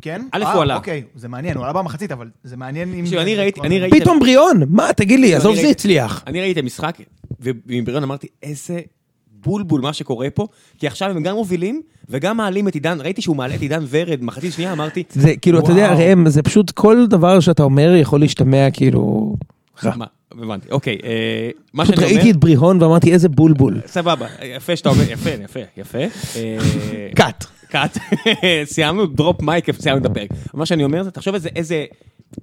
כן? א', אה, הוא עלה. אוקיי, זה מעניין, הוא עלה במחצית, אבל זה מעניין אם... תקשיב, זה- אני זה ראיתי- ראיתי- פתאום בריאון, מה, תגיד לי, עזוב אני זה הצליח. אני ראיתי את המשחק, ומבריון אמרתי, איזה בולבול מה שקורה פה, כי עכשיו הם גם מובילים, וגם מעלים את עידן, ראיתי שהוא מעלה את עידן ורד, מחצית שנייה, אמרתי, זה כאילו, אתה יודע. ראם, זה פשוט כל דבר שאתה אומר יכול להשתמע כאילו... מה, הבנתי, אוקיי, אה, מה פשוט שאני אומר, ראיתי את בריאון ואמרתי, איזה בולבול. סבבה, יפה שאתה אומר, יפה, יפה, יפה. אה, cut. cut, סיימנו, drop mic, סיימנו את הפרק. מה שאני אומר זה, תחשוב איזה, איזה,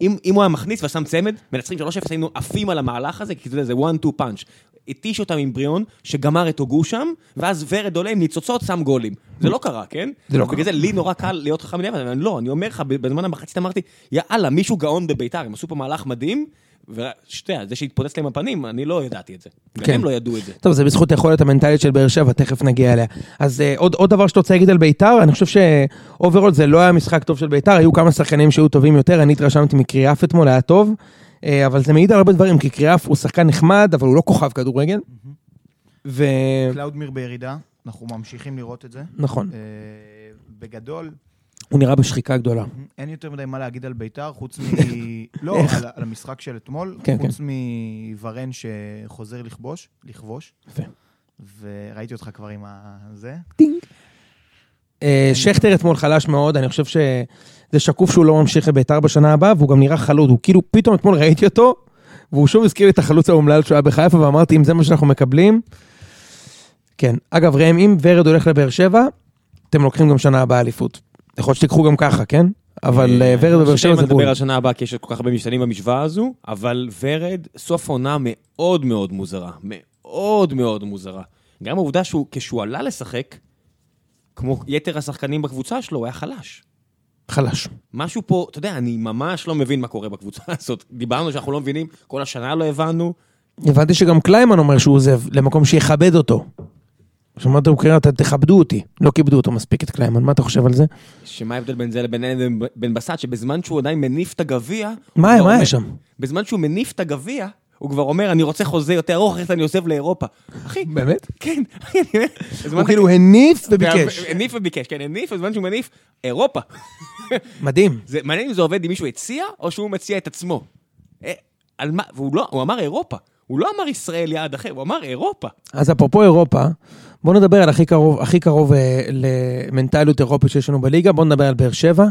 אם, אם הוא היה מכניס ושם צמד, מנצחים 3-0, היינו עפים על המהלך הזה, כי אתה יודע, זה one two punch. התיש אותם עם בריאון, שגמר את הוגו שם, ואז ורד עולה עם ניצוצות, שם גולים. זה לא קרה, כן? זה לא אז בגלל זה לי נורא קל להיות חכם מדי, אבל לא, אני אומר לך, בזמן המחצית אמרתי, יאללה, מישהו גאון בביתר, הם עשו פה מהלך מדהים, יודע, זה שהתפוצץ להם בפנים, אני לא ידעתי את זה. כן. הם לא ידעו את זה. טוב, זה בזכות היכולת המנטלית של באר שבע, תכף נגיע אליה. אז אה, עוד, עוד דבר שאתה רוצה להגיד על ביתר, אני חושב ש overall זה לא היה משחק טוב של ביתר, היו כמה שחקנים שהיו טובים יותר, אני התרשמתי מקריאף אתמול, היה טוב, אבל זה מעיד על הרבה דברים, כי קריאף הוא שחקן נחמד, אבל הוא לא כוכב כדורגל. ו... קלאודמיר בירידה, אנחנו ממשיכים לראות את זה. נכון, אה, בגדול, הוא נראה בשחיקה גדולה. אין יותר מדי מה להגיד על ביתר, חוץ מ... לא? על, על המשחק של אתמול, כן, חוץ מוורן שחוזר לכבוש, לכבוש, יפה. וראיתי אותך כבר עם ה... זה. טינג. אה, שכטר אתמול חלש מאוד, אני חושב שזה שקוף שהוא לא ממשיך לביתר בשנה הבאה, והוא גם נראה חלוד, הוא כאילו, פתאום אתמול ראיתי אותו, והוא שוב הזכיר לי את החלוץ האומלל שהוא היה בחיפה, ואמרתי, אם זה מה שאנחנו מקבלים... כן. אגב, ראם, אם ורד הולך לבאר שבע, אתם לוקחים גם שנה הבאה אליפות. יכול להיות שתיקחו גם ככה, כן? אבל אה, ורד בבאר שבע זה בול. נדבר על שנה הבאה, כי יש כל כך הרבה משתנים במשוואה הזו, אבל ורד, סוף עונה מאוד מאוד מוזרה. מאוד מאוד מוזרה. גם העובדה שהוא, כשהוא עלה לשחק, כמו יתר השחקנים בקבוצה שלו, הוא היה חלש. חלש. משהו פה, אתה יודע, אני ממש לא מבין מה קורה בקבוצה הזאת. דיברנו שאנחנו לא מבינים, כל השנה לא הבנו. הבנתי שגם קליימן אומר שהוא עוזב למקום שיכבד אותו. שמעת הוא קרא, תכבדו אותי. לא כיבדו אותו מספיק את קליימן, מה אתה חושב על זה? שמה ההבדל בין זה לבין בן בסט, שבזמן שהוא עדיין מניף את הגביע... מה מה היה שם? בזמן שהוא מניף את הגביע, הוא כבר אומר, אני רוצה חוזה יותר ארוך, אחרת אני עוזב לאירופה. אחי, באמת? כן. הוא כאילו הניף וביקש. הניף וביקש, כן, הניף, בזמן שהוא מניף, אירופה. מדהים. זה מעניין אם זה עובד אם מישהו הציע, או שהוא מציע את עצמו. אה, על מה, והוא לא, הוא אמר אירופה. הוא לא אמר ישראל יעד אחר, הוא אמר אירופה. אז אפרופו אירופה, בואו נדבר על הכי קרוב, הכי קרוב אה, למנטליות אירופית שיש לנו בליגה, בואו נדבר על באר שבע.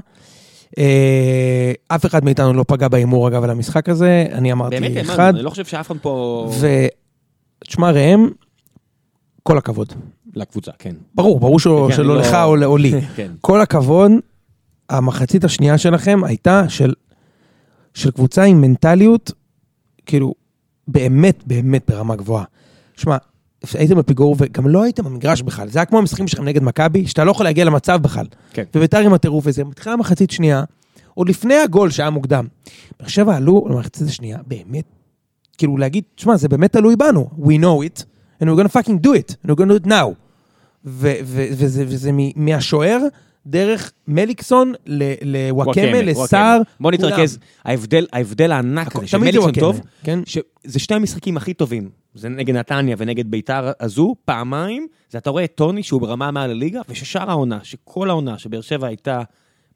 אה, אף אחד מאיתנו לא פגע בהימור אגב על המשחק הזה, אני אמרתי באמת, אחד. באמת, אני לא חושב שאף אחד פה... ותשמע ראם, כל הכבוד. לקבוצה, כן. ברור, ברור שלא, כן, שלא לא... לך או, או לי. כן. כל הכבוד, המחצית השנייה שלכם הייתה של, של קבוצה עם מנטליות, כאילו, באמת, באמת ברמה גבוהה. שמע, הייתם בפיגור וגם לא הייתם במגרש בכלל. זה היה כמו המשחקים שלכם נגד מכבי, שאתה לא יכול להגיע למצב בכלל. כן. וביתר עם הטירוף הזה, מתחילה מחצית שנייה, עוד לפני הגול שהיה מוקדם. באר שבע עלו למחצית השנייה, באמת, כאילו להגיד, תשמע, זה באמת תלוי בנו. We know it, and we're gonna fucking do it, and we're gonna do it now. וזה, וזה מהשוער דרך מליקסון לוואקמה, לסער. בוא נתרכז, ההבדל, ההבדל הענק הזה, שמליקסון טוב, כן? שזה שני המשחקים הכי טובים. זה נגד נתניה ונגד ביתר הזו, פעמיים, זה אתה רואה את טוני שהוא ברמה מעל הליגה, וששאר העונה, שכל העונה שבאר שבע הייתה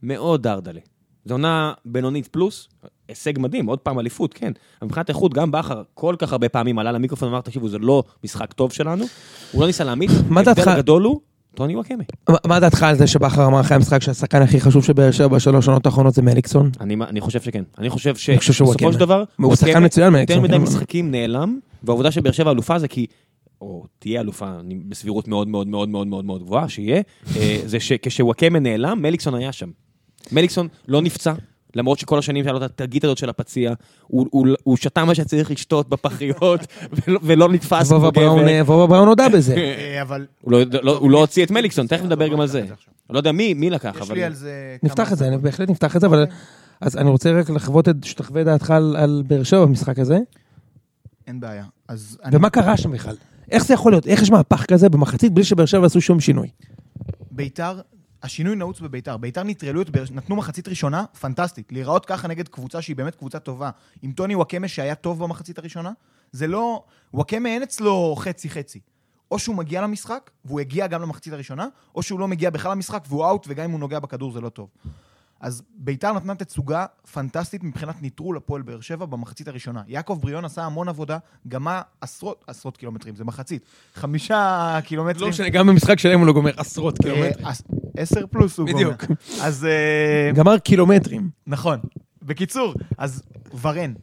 מאוד דרדלה. זו עונה בינונית פלוס, הישג מדהים, עוד פעם אליפות, כן. מבחינת איכות, גם בכר כל כך הרבה פעמים עלה למיקרופון ואמר, תקשיבו, זה לא משחק טוב שלנו. הוא לא ניסה להעמיד, ההבדל הגדול הוא טוני וואקמה. מה דעתך על זה שבכר אמר אחרי המשחק שהשחקן הכי חשוב שבאר שבע בשלוש שנות האחרונות זה מליקסון? אני חושב שכן. אני חושב שבסופו של דבר, הוא שחקן מצוין מליקסון. יותר מדי משחקים נעלם, והעובדה שבאר שבע אלופה זה כי, או תהיה אלופה בסבירות מאוד מאוד מאוד מאוד מאוד מאוד גבוהה, שיהיה, אה, זה שכשוואקמה נעלם, מליקסון היה שם. מליקסון לא נפצע, למרות שכל השנים שהיה לו את התגית הזאת של הפציע, הוא, הוא, הוא שתה מה שצריך לשתות בפחיות, ולא, ולא נתפס כמו גבר. וובה בראון הודה בזה. אה, אבל... הוא לא, לא, הוא לא הוציא את מליקסון, תכף נדבר גם על זה. אני לא יודע מי, מי לקח, אבל... יש לי על זה... נפתח את זה, בהחלט נפתח את זה, אבל... אז אני רוצה רק לחוות את, שתחווה דעתך על, על באר שבע במשחק הזה. אין בעיה. אז ומה אני... קרה שם בכלל? איך זה יכול להיות? איך יש מהפך כזה במחצית בלי שבאר שבע עשו שום שינוי? ביתר השינוי נעוץ בביתר. ביתר נטרלו את באר, נתנו מחצית ראשונה, פנטסטית. להיראות ככה נגד קבוצה שהיא באמת קבוצה טובה. עם טוני וואקמה שהיה טוב במחצית הראשונה, זה לא... וואקמה אין אצלו חצי-חצי. או שהוא מגיע למשחק, והוא הגיע גם למחצית הראשונה, או שהוא לא מגיע בכלל למשחק והוא אאוט, וגם אם הוא נוגע בכדור זה לא טוב. אז ביתר נתנה תצוגה פנטסטית מבחינת ניטרול הפועל באר שבע במחצית הראשונה. יעקב בריאון עשה המון עבודה, גמע עשרות, עשרות קילומטרים, זה מחצית. חמישה קילומטרים. לא משנה, גם במשחק שלהם הוא לא גומר עשרות אה, קילומטרים. עשר פלוס הוא גומר. בדיוק. אז... אה, גמר קילומטרים. נכון. בקיצור, אז ורן,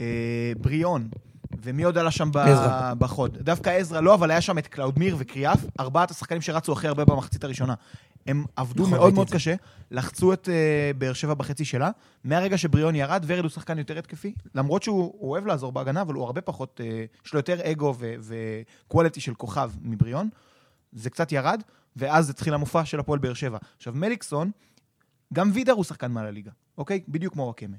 אה, בריאון, ומי עוד עלה שם בחוד? דווקא עזרא לא, אבל היה שם את קלאודמיר וקריאף, ארבעת השחקנים שרצו הכי הרבה במחצית הראשונה. הם עבדו נכון, מאוד מאוד קשה, לחצו את אה, באר שבע בחצי שלה. מהרגע שבריאון ירד, ורד הוא שחקן יותר התקפי, למרות שהוא אוהב לעזור בהגנה, אבל הוא הרבה פחות, uh, יש לו יותר אגו וקואליטי של כוכב מבריאון. זה קצת ירד, ואז התחיל המופע של הפועל באר שבע. עכשיו, מליקסון, גם וידר הוא שחקן מעל הליגה, אוקיי? בדיוק כמו וואקמה.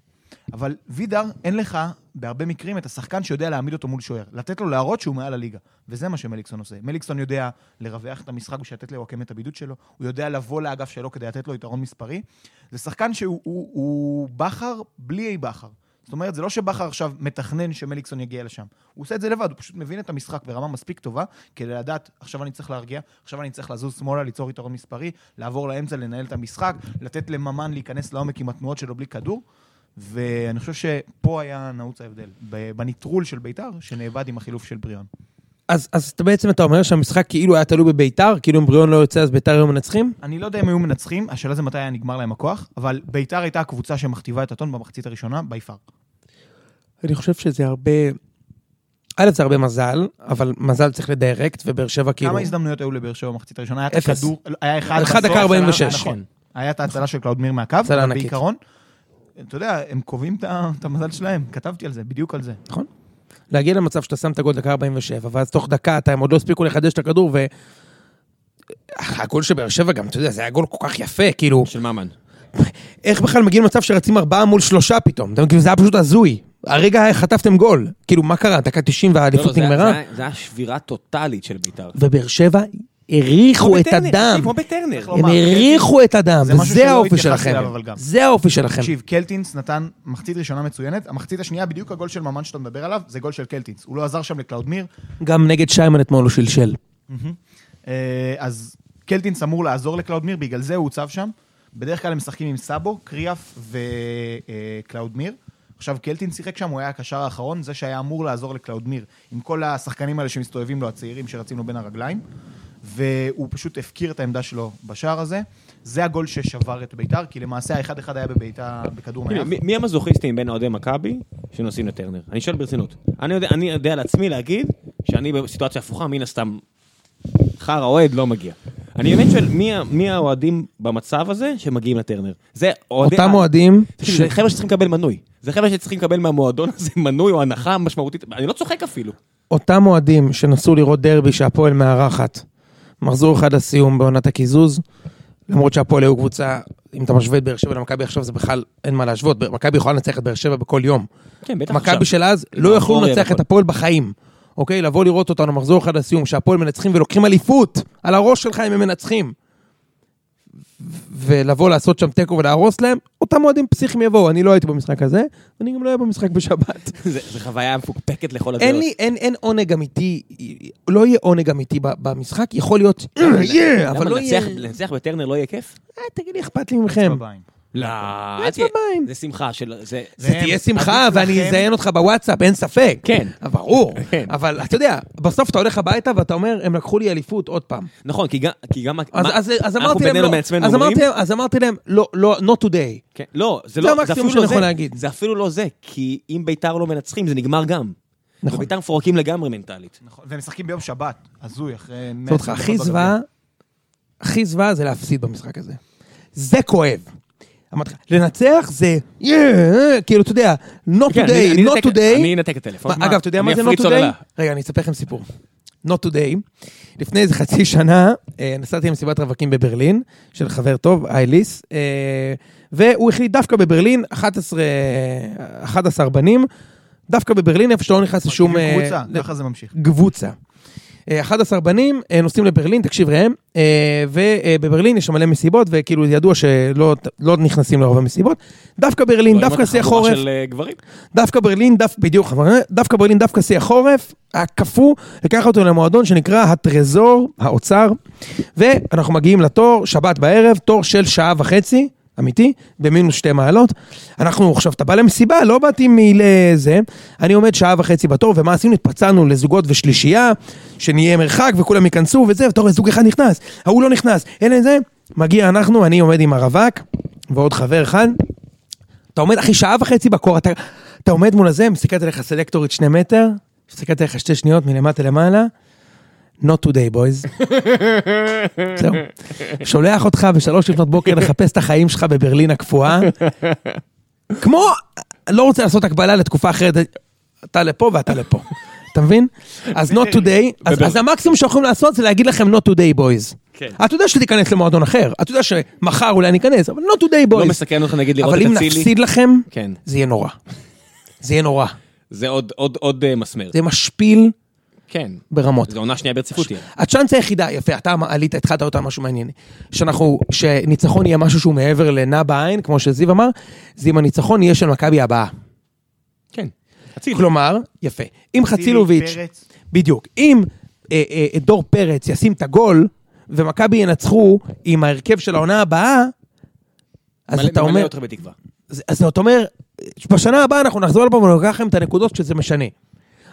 אבל וידר, אין לך בהרבה מקרים את השחקן שיודע להעמיד אותו מול שוער. לתת לו להראות שהוא מעל הליגה. וזה מה שמליקסון עושה. מליקסון יודע לרווח את המשחק בשביל לתת לוואקם את הבידוד שלו, הוא יודע לבוא לאגף שלו כדי לתת לו יתרון מספרי. זה שחקן שהוא הוא, הוא בכר בלי אי בכר. זאת אומרת, זה לא שבכר עכשיו מתכנן שמליקסון יגיע לשם. הוא עושה את זה לבד, הוא פשוט מבין את המשחק ברמה מספיק טובה, כדי לדעת, עכשיו אני צריך להרגיע, עכשיו אני צריך לזוז שמאלה, ליצור יתרון מספרי, לעבור לאמצע, לנהל את המשחק, לתת לממן להיכנס לעומק עם התנועות שלו בלי כדור. ואני חושב שפה היה נעוץ ההבדל, בניטרול של ביתר, שנאבד עם החילוף של בריאון. אז, אז בעצם אתה אומר שהמשחק כאילו היה תלוי בביתר, כאילו אם בריאון לא יוצא אז ביתר היו מנצחים? אני לא יודע אם היו מנצחים, השאלה זה מתי היה נגמר להם הכוח, אבל ביתר הייתה הקבוצה שמכתיבה את הטון במחצית הראשונה, by far. אני חושב שזה הרבה... א', זה הרבה מזל, אבל מזל צריך לדירקט, ובאר שבע כאילו... כמה הזדמנויות היו לבאר שבע במחצית הראשונה? היה את. הכדור, היה אחד אחד דקה 46. נכון. היה את ההצלה של קלאודמיר מהקו. בעיקרון, אתה יודע, הם קובעים את המזל שלהם, כתבתי על זה, בדיוק על זה. נכון. להגיע למצב שאתה שם את הגול דקה 47, ואז תוך דקה אתה, הם עוד לא הספיקו לחדש את הכדור, ו... הגול של באר שבע גם, אתה יודע, זה היה גול כל כך יפה, כאילו, של ממן. איך בכלל מגיעים למצב שרצים ארבעה מול שלושה פתאום? כאילו, זה היה פשוט הזוי. הרגע חטפתם גול. כאילו, מה קרה? דקה 90 לא, לא, והאליפות זה היה- נגמרה? זה היה שבירה טוטאלית של בית"ר. ובאר שבע הריחו את הדם. כמו בטרנר. הם הריחו את הדם, וזה האופי שלכם. זה האופי שלכם. תקשיב, קלטינס נתן מחצית ראשונה מצוינת, המחצית השנייה, בדיוק הגול של ממן שאתה מדבר עליו, זה גול של קלטינס. הוא לא עזר שם לקלאודמיר, גם נגד שיימן אתמול הוא שלשל. אה, אז קלטינס אמור לעזור לקלאודמיר, בגלל זה הוא הוצב שם. בדרך כלל הם משחקים עם סאבו, קריאף וקלאודמיר. עכשיו קלטינס שיחק שם, הוא היה הקשר האחרון, זה שהיה אמור לעזור לקלאודמיר, עם כל השחקנים האלה שמסתובבים לו, הצעירים שרצים לו בין הרגליים, והוא פשוט הפקיר את העמדה שלו בשער הזה. זה הגול ששבר את ביתר, כי למעשה האחד-אחד היה בביתה, בכדור מהיף. מי- מי המזוכיסטים בין אוהדי מכבי שנוסעים לטרנר? אני שואל ברצינות. אני יודע- אני יודע לעצמי להגיד שאני בסיטואציה הפוכה, מן הסתם חרא אוהד לא מגיע. אני באמת שואל, מי מי האוהדים במצב הזה שמגיעים לטרנר? זה אוהדי... אותם אוהדים, ש- זה חבר'ה שצריכים לקבל מנוי. זה חבר'ה שצריכים לקבל מהמועדון הזה מנוי או הנחה משמעותית. אני לא צוחק אפילו. אותם אוהדים שנסעו לראות דרבי שהפועל מארחת, מחזור אחד לסיום בעונת הקיזוז, למרות שהפועל היו קבוצה, אם אתה משווה את באר שבע למכבי עכשיו, זה בכלל אין מה להשוות, מכבי יכולה לנצח את באר שבע בכל יום. כן, בטח עכשיו. מכבי של אז לא יכלו האופוריה לנצח את. הפועל בחיים. אוקיי? לבוא לראות אותנו מחזור אחד לסיום, שהפועל מנצחים ולוקחים אליפות, על הראש שלך אם הם מנצחים. ולבוא לעשות שם תיקו ולהרוס להם, אותם אוהדים פסיכיים יבואו. אני לא הייתי במשחק הזה, אני גם לא אהיה במשחק בשבת. זה זה חוויה מפוקפקת לכל הדעות. אין לי, אין, אין עונג אמיתי, לא יהיה עונג אמיתי ב- במשחק, יכול להיות, יהיה, אבל למה, לא יהיה... לנצח- לנצח בטרנר לא יהיה כיף? אה, תגיד לי, אכפת לי מכם. לא, אצבע אל תהיה- בעין. זה שמחה של... זה... זה תהיה שמחה, ואני לכם- אזיין אותך בוואטסאפ, אין ספק. כן. ברור. כן. אבל אתה יודע, בסוף אתה הולך הביתה ואתה אומר, הם לקחו לי אליפות עוד פעם. נכון, כי גם... כי גם אז, מה- אז, אז אנחנו אמרתי להם, לא, מעצמנו אז אומרים- אמרתי, להם- אז אמרתי להם, לא, לא, not today. כן, לא, זה זה לא, המקסימום אפילו שאני לא זה. להגיד. זה אפילו לא זה, כי אם ביתר לא מנצחים, זה נגמר גם. נכון. וביתר מפורקים לגמרי מנטלית. נכון, והם משחקים ביום שבת, הזוי, אחרי... זאת אומרת, הכי זוועה, הכי זוועה זה להפסיד במשחק הזה. זה כואב. אמרתי לך, לנצח זה, yeah, כאילו, אתה יודע, not כן, today, not today. אני אנתק את הטלפון. אגב, אתה יודע מה אני זה not today? רגע, אני אספר לכם סיפור. not today, לפני איזה חצי שנה, אה, נסעתי למסיבת רווקים בברלין, של חבר טוב, אייליס, אה, והוא החליט דווקא בברלין, 11, 11 בנים, דווקא בברלין, איפה שלא נכנס לשום... אה, קבוצה, ככה זה ממשיך. קבוצה. אה, 11 בנים אה, נוסעים לברלין, תקשיב ראם, אה, ובברלין יש שם מלא מסיבות, וכאילו ידוע שלא לא נכנסים לרוב המסיבות. דווקא ברלין, דווקא שיא החורף, אה. דווקא ברלין, דו, בדיוק, דווקא ברלין, דווקא שיא החורף, הקפוא, לקח אותו למועדון שנקרא הטרזור, האוצר, ואנחנו מגיעים לתור, שבת בערב, תור של שעה וחצי, אמיתי, במינוס שתי מעלות. אנחנו, עכשיו, אתה בא למסיבה, לא באתי מלזה, אני עומד שעה וחצי בתור, ומה עשינו? התפצלנו לזוגות ושלישייה, שנהיה מרחק וכולם ייכנסו וזה, ואתה רואה, זוג אחד נכנס, ההוא לא נכנס, אין את זה, מגיע אנחנו, אני עומד עם הרווק, ועוד חבר אחד, אתה עומד, אחי, שעה וחצי בקור, אתה, אתה עומד מול הזה, מסתכלת עליך סלקטורית שני מטר, מסתכלת עליך שתי שניות מלמטה למעלה, not today boys. זהו. שולח אותך בשלוש לפנות בוקר לחפש את החיים שלך בברלין הקפואה. כמו, לא רוצה לעשות הקבלה לתקופה אחרת, אתה לפה ואתה לפה. אתה מבין? אז not today, אז, אז המקסימום שיכולים לעשות זה להגיד לכם not today boys. כן. אתה יודע שתיכנס למועדון אחר, אתה יודע שמחר אולי ניכנס, אבל not today boys. לא מסכן אותך נגיד לראות אבל את אם אצילי. נפסיד לכם, כן. זה יהיה נורא. זה יהיה נורא. זה עוד- עוד- עוד אה, מסמר. זה משפיל כן. ברמות. זו עונה שנייה ברציפות. הצ'אנס היחידה, יפה, אתה עלית, התחלת אותה משהו מעניין. שאנחנו, שניצחון יהיה משהו שהוא מעבר לנע בעין, כמו שזיו אמר, זה אם הניצחון יהיה של מכבי הבאה. כן. אצילי. כלומר, יפה, אם חצילוביץ', פרץ. בדיוק, אם אה, אה, אה, דור פרץ ישים את הגול, ומכבי ינצחו עם ההרכב של העונה הבאה, אז מלא- אתה אומר, אותך בתקווה. אז אז אתה אומר, בשנה הבאה אנחנו נחזור לפה וניקח לכם את הנקודות שזה משנה.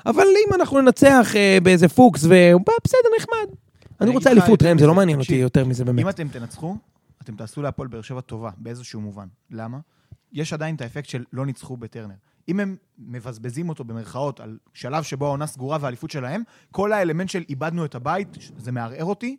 אבל אם אנחנו ננצח אה, באיזה פוקס, ובסדר, נחמד. אני רוצה אליפות, יותר ראם, זה לא מזה, מעניין אותי יותר מזה באמת. אם אתם תנצחו, אתם תעשו להפועל באר שבע טובה, באיזשהו מובן. למה? יש עדיין את האפקט של לא ניצחו בטרנר. אם הם מבזבזים אותו במרכאות על שלב שבו העונה סגורה והאליפות שלהם, כל האלמנט של איבדנו את הבית, זה מערער אותי,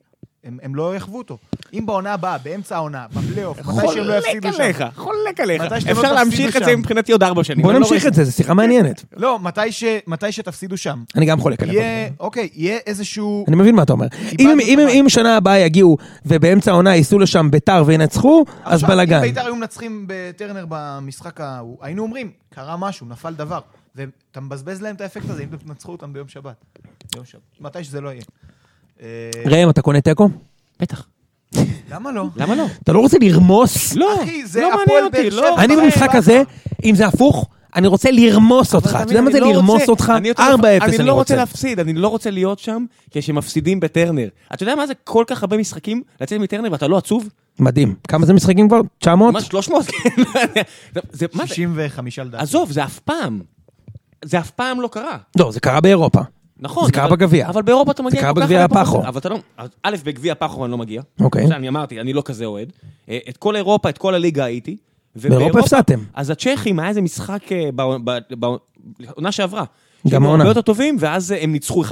הם, הם לא יחוו אותו. אם בעונה הבאה, באמצע העונה, בפלייאוף, מתי שהם לא יפסידו חולק שם... עליך, חולק עליך. שאתם לא אפשר להמשיך את זה. מבחינתי עוד ארבע שנים. בוא לא נמשיך את זה, זו שיחה מעניינת. לא, מתי, ש, מתי שתפסידו שם. אני גם חולק עליך. יהיה, אוקיי, יהיה איזשהו... אני מבין מה אתה אומר. אם שנה הבאה יגיעו ובאמצע העונה ייסעו לשם ביתר וינצחו, אז בלאגן. אם בית"ר היו מנצחים בטרנר במשחק ההוא, היינו אומרים, קרה משהו, נפל דבר. ואתה מבזבז להם את האפקט הזה, אם תנצחו אותם ביום שבת. ביום שבת. מתי שזה לא יהיה. אה, ראם, אתה קונה תיקו? בטח. למה לא? למה לא? אתה לא רוצה לרמוס? לא, אחי, זה לא מעניין אותי, לא. אני במשחק. הזה, אם זה הפוך, אני רוצה לרמוס אותך. אתה יודע מה זה לא לרמוס רוצה- אותך? אני יותר- 4-0 אני אני לא רוצה רוצה. להפסיד, אני לא רוצה להיות שם כשמפסידים בטרנר. אתה יודע מה זה כל כך הרבה משחקים לצאת מטרנר ואתה לא עצוב? מדהים. כמה זה משחקים כבר? 900? מה, 300? כן, לא יודע. זה- מה זה? 65 לדעתי. עזוב, זה אף פעם. זה אף פעם לא קרה. לא, זה קרה באירופה. נכון. זה קרה אבל- בגביע. אבל באירופה אתה מגיע קרה כל כך בגביע הפחו. אבל אתה לא... א', בגביע הפחו אני לא מגיע. אוקיי. אני אמרתי, אני לא כזה אוהד. אה, את כל אירופה, את כל הליגה הייתי. באירופה הפסדתם. אז הצ'כים, היה איזה משחק אה, בעונה- שעברה. גם העונה. הרבה יותר טובים, ואז אה, הם ניצחו 1-0.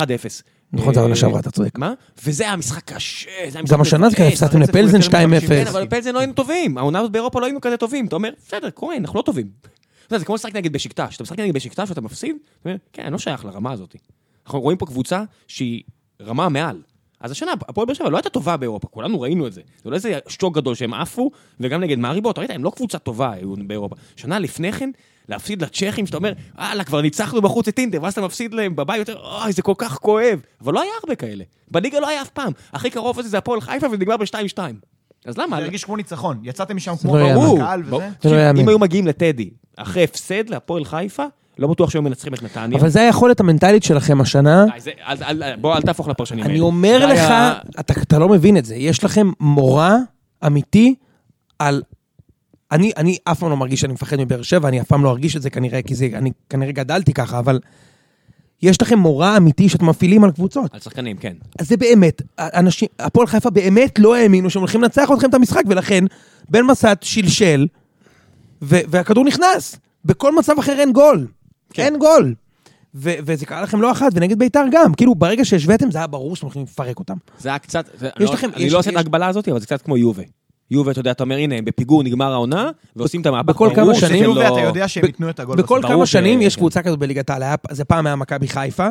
נכון, זה העונה שעברה, אתה צודק. מה? וזה היה משחק קשה, זה היה משחק גם השנה זה. הפסדתם לפלזן יותר מ- 2-0. כן, אבל בפלזן לא היינו טובים. העונה הזאת באירופה לא היינו כזה טובים. אתה אומר, בסדר, קורה, אנחנו לא טובים. זה כמו לשחק נגד בשקטש. אתה משחק נגד בשקטש ואתה מפסיד, כן, אני לא שייך לרמה הזאת. אנחנו רואים פה קבוצה שהיא רמה מעל. אז השנה, הפועל באר שבע לא הייתה טובה באירופה, כולנו ראינו את זה. זה לא איזה שוק גדול שהם עפו, וגם נגד מאריבו, אתה ראית, הם לא קבוצה טובה היו באירופה. שנה לפני כן, להפסיד לצ'כים, שאתה אומר, הלאה, כבר ניצחנו בחוץ את אינטר, ואז אתה מפסיד להם בבית יותר, אוי, זה כל כך כואב. אבל לא היה הרבה כאלה. בליגה לא היה אף פעם. הכי קרוב לזה זה הפועל חיפה, וזה נגמר ב-2-2. אז למה? זה הרגיש כמו ניצחון. יצאתם משם כמו לא. ברור, לא. אם היו מגיעים לטדי, אחרי הפסד להפועל חיפה, לא בטוח שהיו מנצחים את נתניה. אבל זה היכולת המנטלית שלכם השנה. די, זה- אל- אל- בוא, אל תהפוך לפרשנים אני האלה. אומר זה לך, היה- אתה אתה לא מבין את זה, יש לכם מורא אמיתי על... אני, אני אף פעם לא מרגיש שאני מפחד מבאר שבע, אני אף פעם לא ארגיש את זה כנראה, כי זה, אני כנראה גדלתי ככה, אבל יש לכם מורא אמיתי שאתם מפעילים על קבוצות. על שחקנים, כן. אז זה באמת, אנשים, הפועל חיפה באמת לא האמינו שהם הולכים לנצח אתכם את המשחק, ולכן בן מסת שלשל, ו- והכדור נכנס. בכל מצב אחר אין גול. כן. אין גול. ו- וזה קרה לכם לא אחת, ונגד ביתר גם. כאילו, ברגע שהשוויתם, זה היה ברור שאתם הולכים לפרק אותם. זה היה קצת, זה- יש לא- לכם- אני יש- לא עושה את ההגבלה הזאת, אבל זה קצת כמו יובה. יובה, אתה יודע, אתה אומר, הנה, הם בפיגור, נגמר העונה, ועושים את המהפך. בכל ברור כמה שזה שנים- לא- ואתה יודע שהם ייתנו את הגול בכל כמה שנים יש. קבוצה כזאת בליגת העל. זה פעם היה מכבי חיפה,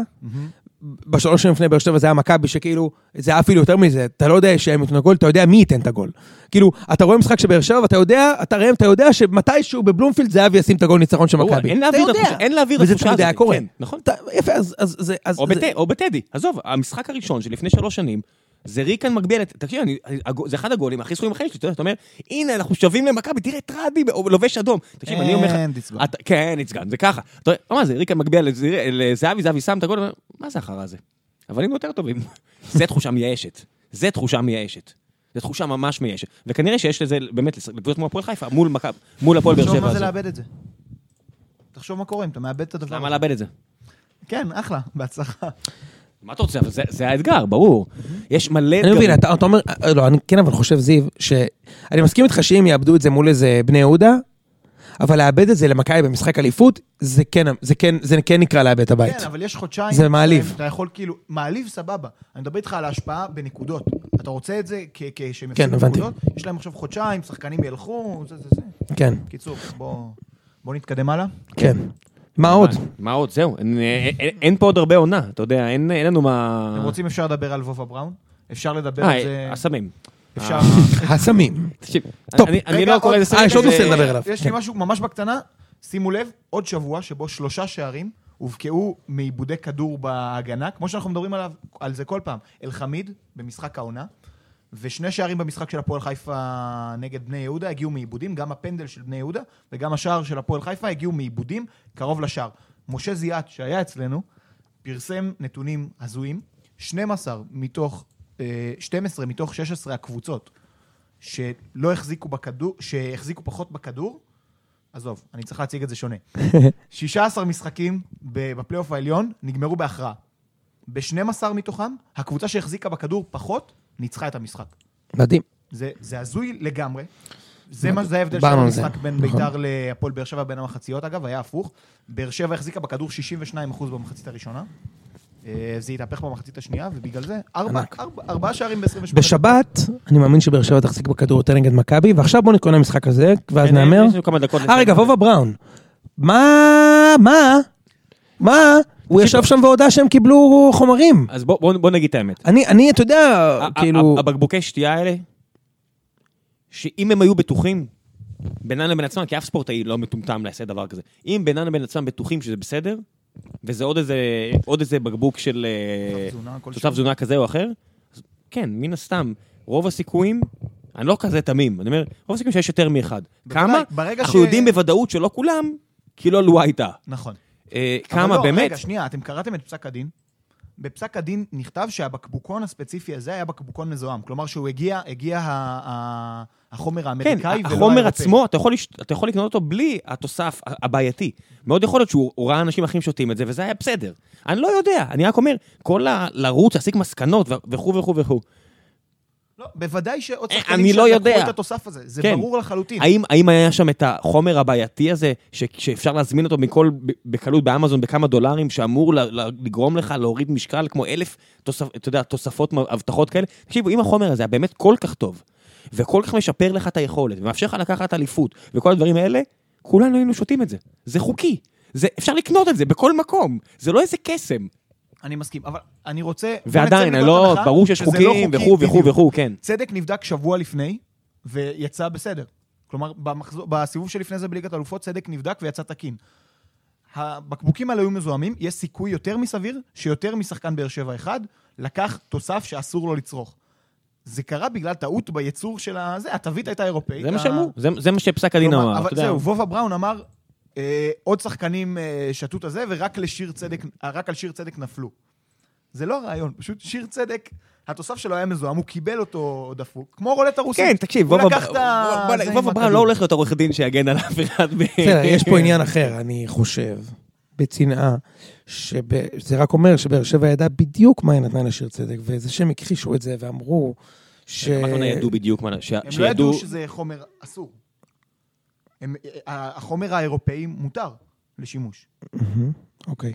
בשלוש שנים לפני באר שבע זה היה מכבי שכאילו, זה היה אפילו יותר מזה, אתה לא יודע שהם ייתנו גול, אתה יודע מי ייתן את הגול. כאילו, אתה רואה משחק של באר שבע ואתה יודע, אתה ראם, אתה יודע שמתישהו בבלומפילד זהבי ישים את הגול ניצחון של מכבי. אין להעביר את. התחושה- אין להעביר את וזה התחושה תמיד היה הזאת, קורה. כן, נכון. אתה- יפה, אז אז זה... אז או זה- בט- או בטדי. עזוב, המשחק הראשון שלפני שלוש שנים, זה ריקן מגביל. תקשיב, אני- זה אחד הגולים הכי זכורים בחיים שלי, אתה אומר, הנה, אנחנו שווים למכבי, תראה את רדי, לובש אדום. תקשיב, אני אומר לך... אין. אתה- כן, ניצגן, זה ככה. אתה רואה, מה זה, ריקן מגביע לז- לזהבי, זהבי שם את הגול, אומר, מה זה החרא הזה? אבל היינו יותר טובים. זה תחושה מייאשת. זה תחושה מייאשת. זו תחושה ממש מייאשת. וכנראה שיש לזה, באמת, לקבוצות כמו הפועל חיפה, מול מכבי- מול הפועל באר תחשוב שבע מה זה. לאבד את זה. תחשוב מה קורה אם אתה מאבד את הדבר למה הזה. לאבד את זה? כן, אחלה, בהצלחה. מה אתה רוצה? אבל זה- זה האתגר, ברור. יש מלא אני מבין, אתה אתה אומר, לא, אני כן אבל חושב, זיו, שאני מסכים איתך שאם יאבדו את זה מול איזה בני יהודה, אבל לאבד את זה למכבי במשחק אליפות, זה כן, זה כן, זה כן נקרא לאבד את הבית. כן, אבל יש חודשיים. זה מעליב. אתה יכול כאילו, מעליב סבבה. אני מדבר איתך על ההשפעה בנקודות. אתה רוצה את זה כשהם כן, יפסידו הבנתי. נקודות? יש להם עכשיו חודשיים, שחקנים ילכו, זה זה זה. כן, קיצור, בוא בוא נתקדם הלאה. כן. מה עוד? מה עוד? זהו, אין- פה עוד הרבה עונה, אתה יודע, אין לנו מה... אתם רוצים אפשר לדבר על וובה בראון? אפשר לדבר אה, על זה... הסמים. אפשר... הסמים. תקשיב, טוב, אני- לא קורא עוד- לזה אה, יש עוד סמים, נושא זה- לדבר עליו. יש. לי משהו ממש בקטנה. שימו לב, עוד שבוע שבו שלושה שערים הובקעו מעיבודי כדור בהגנה, כמו שאנחנו מדברים עליו, על זה כל פעם. אלחמיד במשחק העונה, ושני שערים במשחק של הפועל חיפה נגד בני יהודה הגיעו מעיבודים, גם הפנדל של בני יהודה וגם השער של הפועל חיפה הגיעו מעיבודים קרוב לשער. משה זיאת, שהיה אצלנו, פרסם נתונים הזויים, 12 מתוך, אה, 12 מתוך 16 הקבוצות שלא החזיקו בכדור, שהחזיקו פחות בכדור, עזוב, אני צריך להציג את זה שונה. 16 משחקים בפלייאוף העליון נגמרו בהכרעה. ב-12 מתוכם, הקבוצה שהחזיקה בכדור פחות, ניצחה את המשחק. מדהים. זה, זה הזוי לגמרי. זה מה זה ההבדל של. המשחק בין נכון. ביתר להפועל באר שבע בין המחציות, אגב, היה הפוך. באר שבע החזיקה בכדור 62% במחצית הראשונה. אה, זה התהפך במחצית השנייה, ובגלל זה ארבע-. ארבע- ארבעה שערים ב-28. בשבת, אני מאמין שבאר שבע תחזיק בכדור יותר נגד מכבי, ועכשיו בואו נתכונן למשחק הזה, ואז כן, כמה דקות אה, רגע. וובה בראון. מה? מה? מה? הוא ישב שם והודה שהם קיבלו חומרים. אז בוא- בוא בוא נגיד את האמת. אני, אני, אתה יודע, כאילו... הבקבוקי שתייה האלה, שאם הם היו בטוחים, בינם לבין עצמם, כי אף ספורטאי לא מטומטם לעשות דבר כזה, אם בינם לבין עצמם בטוחים שזה בסדר, וזה עוד איזה, עוד איזה בקבוק של אה, תזונה. תוסף תזונה כזה או אחר, אז כן, מן הסתם, רוב הסיכויים, אני לא כזה תמים, אני אומר, רוב הסיכויים שיש יותר מאחד. כמה? ברגע אנחנו ש- יודעים בוודאות שלא כולם, כי לא לואה הייתה. נכון. אה, כמה לא, באמת? רגע, שנייה, אתם קראתם את פסק הדין? בפסק הדין נכתב שהבקבוקון הספציפי הזה היה בקבוקון מזוהם. כלומר שהוא הגיע, הגיע ה- ה- החומר כן, האמריקאי ולא האירופאי. החומר עצמו, אתה יכול, לש... אתה יכול לקנות אותו בלי התוסף הבעייתי. מאוד יכול להיות שהוא הוא ראה אנשים אחרים שותים את זה, וזה היה בסדר. אני לא יודע, אני רק אומר, כל ה... לרוץ, להסיק מסקנות וכו' וכו' וכו'. לא, בוודאי שעוד אה, שחקנים לא שלקחו יודע. את התוסף הזה. זה כן. ברור לחלוטין. האם, האם היה שם את החומר הבעייתי הזה, ש... שאפשר להזמין אותו מכל, בקלות באמזון בכמה דולרים, שאמור ל... ל... לגרום לך להוריד משקל כמו אלף תוספ... אתה יודע, תוספות, הבטחות כאלה? תקשיבו, אם החומר הזה היה באמת כל כך טוב, וכל כך משפר לך את היכולת, ומאפשר לך לקחת אליפות, וכל הדברים האלה, כולנו היינו שותים את זה. זה חוקי. זה, אפשר לקנות את זה בכל מקום. זה לא איזה קסם. אני מסכים, אבל אני רוצה... ועדיין, לא, ברור שיש לא חוקים חוקי, וכו' וכו'. וכו', כן. צדק נבדק שבוע לפני, ויצא בסדר. כלומר, במחזור, בסיבוב שלפני זה בליגת האלופות, צדק נבדק ויצא תקין. הבקבוקים האלה היו מזוהמים, יש סיכוי יותר מסביר שיותר משחקן באר שבע אחד לקח תוסף שאסור לו לצרוך. זה קרה בגלל טעות בייצור של הזה, התווית הייתה אירופאית. זה מה שאמרו, זה- מה שפסק הדין אמר. אבל. זהו, וובה בראון אמר, אה, עוד שחקנים אה, שתו את הזה, ורק לשיר צדק, אה, רק על שיר צדק נפלו. זה לא הרעיון, פשוט שיר צדק, התוסף שלו היה מזוהם, הוא קיבל אותו דפוק, כמו רולטה רוסית. כן, תקשיב, הוא וובה לקח את ה... בוא- זה עם וובה בראון הכדור. לא הולך להיות עורך דין שיגן על אף אחד. בסדר, יש פה עניין אחר, אני חושב, בצנעה, שב- זה רק אומר שבאר שבע ידעה בדיוק מה היא נתנה לשיר צדק, וזה שהם הכחישו את זה ואמרו ש... מה הכוונה ידעו בדיוק מה... הם לא. ידעו שזה חומר אסור. הם- אה, החומר האירופאי מותר לשימוש. אוקיי.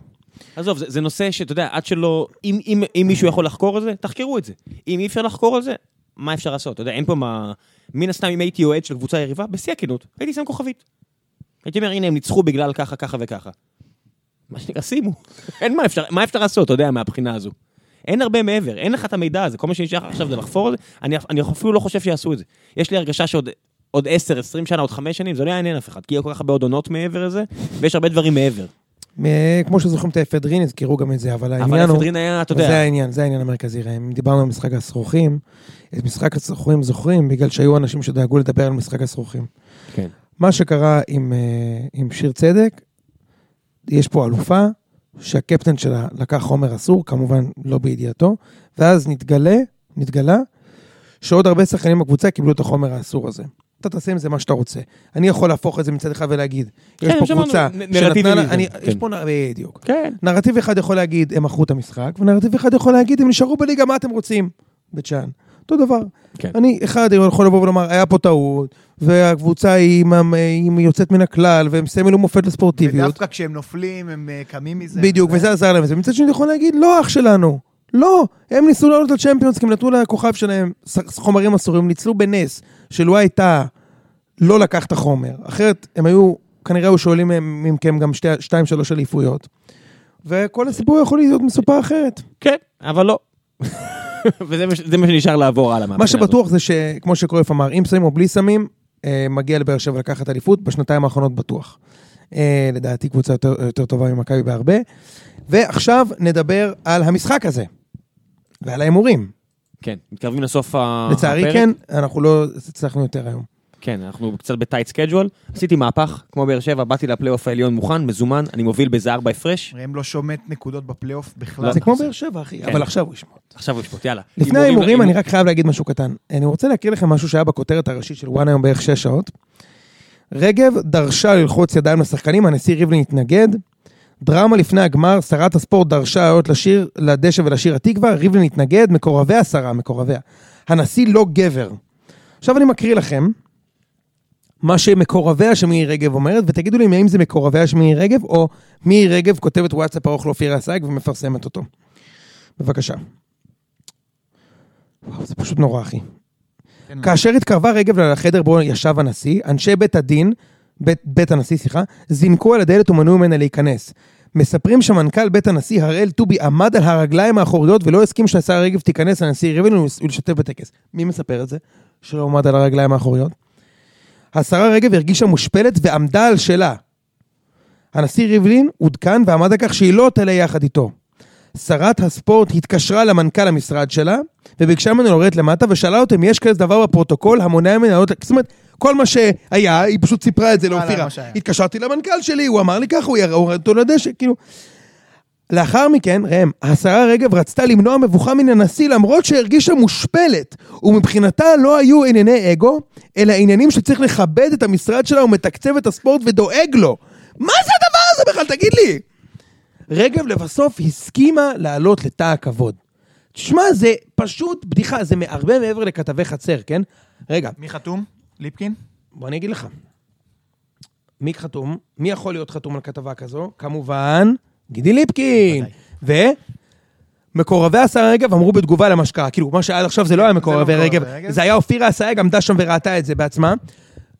עזוב, זה, זה נושא שאתה יודע, עד שלא... אם, אם, אם מישהו יכול לחקור את זה, תחקרו את זה. אם אי אפשר לחקור את זה, מה אפשר לעשות? אתה יודע, אין פה מה... מן הסתם, אם הייתי אוהד של קבוצה יריבה, בשיא הכנות, הייתי שם כוכבית. הייתי אומר, הנה, הם ניצחו בגלל ככה, ככה וככה. מה שנקרא, שימו. אין מה אפשר, מה אפשר לעשות, אתה יודע, מהבחינה הזו. אין הרבה מעבר, אין לך את המידע הזה. כל מה שנשאר עכשיו זה לחפור את זה. אני, אני אפילו לא חושב שיעשו את זה. יש לי הרגשה שעוד עוד 10, 20 שנה, עוד 5 שנים, זה לא יעניין אף אחד. כי יהיה כל כך הרבה עוד עונות מעבר לזה, ויש הרבה דברים מעבר. כמו שזוכרים את האפדרין, הזכירו גם את זה, אבל אבל העניין הוא... אפדרין היה, אתה זה יודע, העניין, זה העניין המרכזי. ראם. אם דיברנו על משחק הסרוכים, את משחק הסרוכים זוכרים בגלל שהיו אנשים שדאגו לדבר על משחק הסרוכים. כן. מה שקרה עם, אה, עם שיר צדק, יש פה אלופה שהקפטן שלה לקח חומר אסור, כמובן לא בידיעתו, ואז נתגלה, נתגלה, שעוד הרבה שחקנים בקבוצה קיבלו את החומר האסור הזה. אתה תעשה עם זה מה שאתה רוצה. אני יכול להפוך את זה מצד אחד ולהגיד, יש כן, פה קבוצה שנתנה לה, אני, כן. יש פה, נ- בדיוק. כן. נרטיב אחד יכול להגיד, הם מכרו את המשחק, ונרטיב אחד יכול להגיד, הם נשארו בליגה, מה אתם רוצים? בית שאן. אותו דבר. כן. אני, אחד יכול לבוא ולומר, היה פה טעות, והקבוצה היא, היא יוצאת מן הכלל, והם סמל ומופת לספורטיביות. ודווקא כשהם נופלים, הם אה, קמים מזה. בדיוק, וזה עזר להם. ומצד שני, אני יכול להגיד, לא אח שלנו. לא, הם ניסו לעלות לצ'מפיונס, כי הם נתנו לכוכב שלהם חומרים אסורים, ניצלו בנס, שלו הייתה לא לקח את החומר. אחרת, הם היו, כנראה היו שואלים מכם גם שתי- שתיים, שלוש אליפויות. וכל הסיפור יכול להיות מסופר אחרת. כן, אבל לא. וזה מה שנשאר לעבור הלאה. מה מהבחינה הזאת. שבטוח זה שכמו שקרויף אמר, עם סמים או בלי סמים, אה, מגיע לבאר שבע לקחת אליפות, בשנתיים האחרונות בטוח. אה, לדעתי קבוצה יותר, יותר טובה ממכבי בהרבה. ועכשיו נדבר על המשחק הזה, ועל ההימורים. כן, מתקרבים לסוף ה- לצערי הפרק. כן, אנחנו לא הצלחנו יותר היום. כן, אנחנו קצת ב tight schedule. עשיתי מהפך, כמו באר שבע, באתי לפלייאוף העליון מוכן, מזומן, אני מוביל באיזה ארבע הפרש. ראם לא שומט נקודות בפלייאוף בכלל. זה כמו באר שבע, אחי, כן. אבל עכשיו הוא ישמע. עכשיו הוא ישפוט, יאללה. לפני ההימורים אני רק חייב להגיד משהו קטן. אני רוצה להקריא לכם משהו שהיה בכותרת הראשית של וואן היום בערך שש שעות. רגב דרשה ללחוץ ידיים לשחקנים, הנשיא ריבלין התנגד. דרמה לפני הגמר, שרת הספורט דרשה לעלות לשיר, לדשא ולשיר התקווה, ריבלין התנגד, מקורבי השרה, מקורביה. הנשיא לא גבר. עכשיו אני מקריא לכם, מה שמקורביה של מירי רגב אומרת, ותגידו לי האם זה מקורביה של מירי רגב, או מירי רגב כותבת וואטסאפ ארוך לאופירה אסייג ומפרסמת אותו. בבקשה. וואו, זה פשוט נורא, אחי. כן. כאשר התקרבה רגב לחדר בו ישב הנשיא, אנשי בית הדין, בית, בית הנשיא, סליחה, זינקו על הדלת ומנעו ממנה להיכנס. מספרים שמנכ"ל בית הנשיא, הראל טובי, עמד על הרגליים האחוריות ולא הסכים שהשרה רגב תיכנס לנשיא ריבלין ולהשתתף בטקס. מי מספר את זה? שלא עמד על הרגליים האחוריות? השרה רגב הרגישה מושפלת ועמדה על שלה. הנשיא ריבלין עודכן ועמד על כך שהיא לא תעלה יחד איתו. שרת הספורט התקשרה למנכ"ל המשרד שלה, וביקשה ממנו לרדת למטה, ושאלה אותו אם יש כזה דבר בפרוטוקול המונע ממנה לעלות... זאת אומרת, כל מה שהיה, היא פשוט סיפרה את זה לאופירה. התקשרתי למנכ"ל שלי, הוא אמר לי ככה, הוא ירד אותו לדשא, כאילו... לאחר מכן, ראם, השרה רגב רצתה למנוע מבוכה מן הנשיא למרות שהרגישה מושפלת, ומבחינתה לא היו ענייני אגו, אלא עניינים שצריך לכבד את המשרד שלה ומתקצב את הספורט ודואג לו. מה זה הדבר הזה בכלל? תגיד לי. רגב לבסוף הסכימה לעלות לתא הכבוד. תשמע, זה פשוט בדיחה, זה הרבה מעבר לכתבי חצר, כן? רגע, מי חתום? ליפקין? בוא אני אגיד לך. מי חתום? מי יכול להיות חתום על כתבה כזו? כמובן, גידי ליפקין. ו... מקורבי השרה רגב אמרו בתגובה למה שקרה, כאילו, מה שעד עכשיו זה לא היה מקורבי מקורבי רגב. זה היה אופירה אסייג, עמדה שם וראתה את זה בעצמה.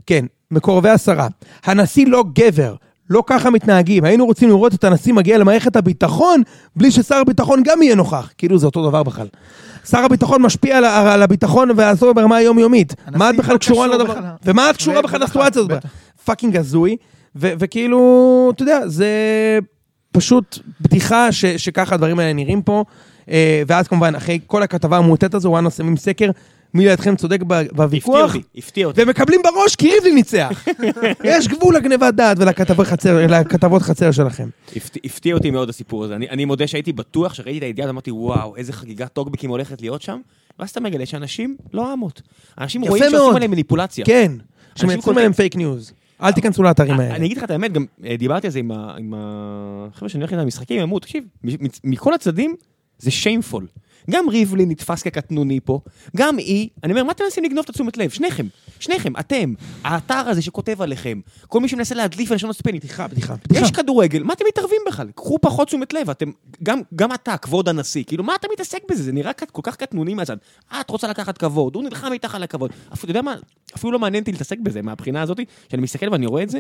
כן, מקורבי השרה. הנשיא לא גבר, לא ככה מתנהגים. היינו רוצים לראות את הנשיא מגיע למערכת הביטחון, בלי ששר הביטחון גם יהיה נוכח. כאילו, זה אותו דבר בכלל. שר הביטחון משפיע על, על הביטחון והעשור ברמה היומיומית. מה את בכלל לא קשורה קשור לדבר? בכלל. ומה את קשורה בכלל לסיטואציה הזאת? fucking הזוי. וכאילו, אתה יודע, זה פשוט בדיחה ש- שככה הדברים האלה נראים פה. אה, ואז כמובן, אחרי כל הכתבה המוטט הזו, וואנה שמים סקר, מי לידכם צודק ב- הפתיע בוויכוח. אותי, הפתיע אותי. ומקבלים בראש כי ריבלין ניצח. יש גבול לגניבת דעת ולכתבות חצר, שלכם. הפתיע- אותי מאוד הסיפור הזה. אני, אני מודה שהייתי בטוח, שראיתי את הידיעה, אמרתי, וואו, איזה חגיגת טוקבקים הולכת להיות שם, ואז אתה מגלה שאנשים לא אמות. אנשים רואים מאוד. שעושים עליהם מניפולציה. כן, שמייצרים עליהם פייק ניוז. אל תיכנסו לאתרים האלה. אני אגיד לך את האמת, גם אה, דיברתי על זה עם החבר'ה שאני הולך איתם למשחקים, הם אמרו, תקשיב, מכל הצדדים זה shameful. גם ריבלין נתפס כקטנוני פה, גם היא, אני אומר, מה אתם מנסים לגנוב את התשומת לב? שניכם, שניכם, אתם, האתר הזה שכותב עליכם, כל מי שמנסה להדליף ולשנות ספינים, בדיחה, בדיחה, בדיחה. יש כדורגל, מה אתם מתערבים בכלל? קחו פחות תשומת לב, אתם, גם, גם אתה, כבוד הנשיא, כאילו, מה אתה מתעסק בזה? זה נראה כל כך קטנוני מהצד. את רוצה לקחת כבוד, הוא נלחם איתך על הכבוד. אפילו, אתה יודע מה, אפילו לא מעניין אותי להתעסק בזה, מהבחינה הזאת, שאני מסתכל ואני רואה את זה,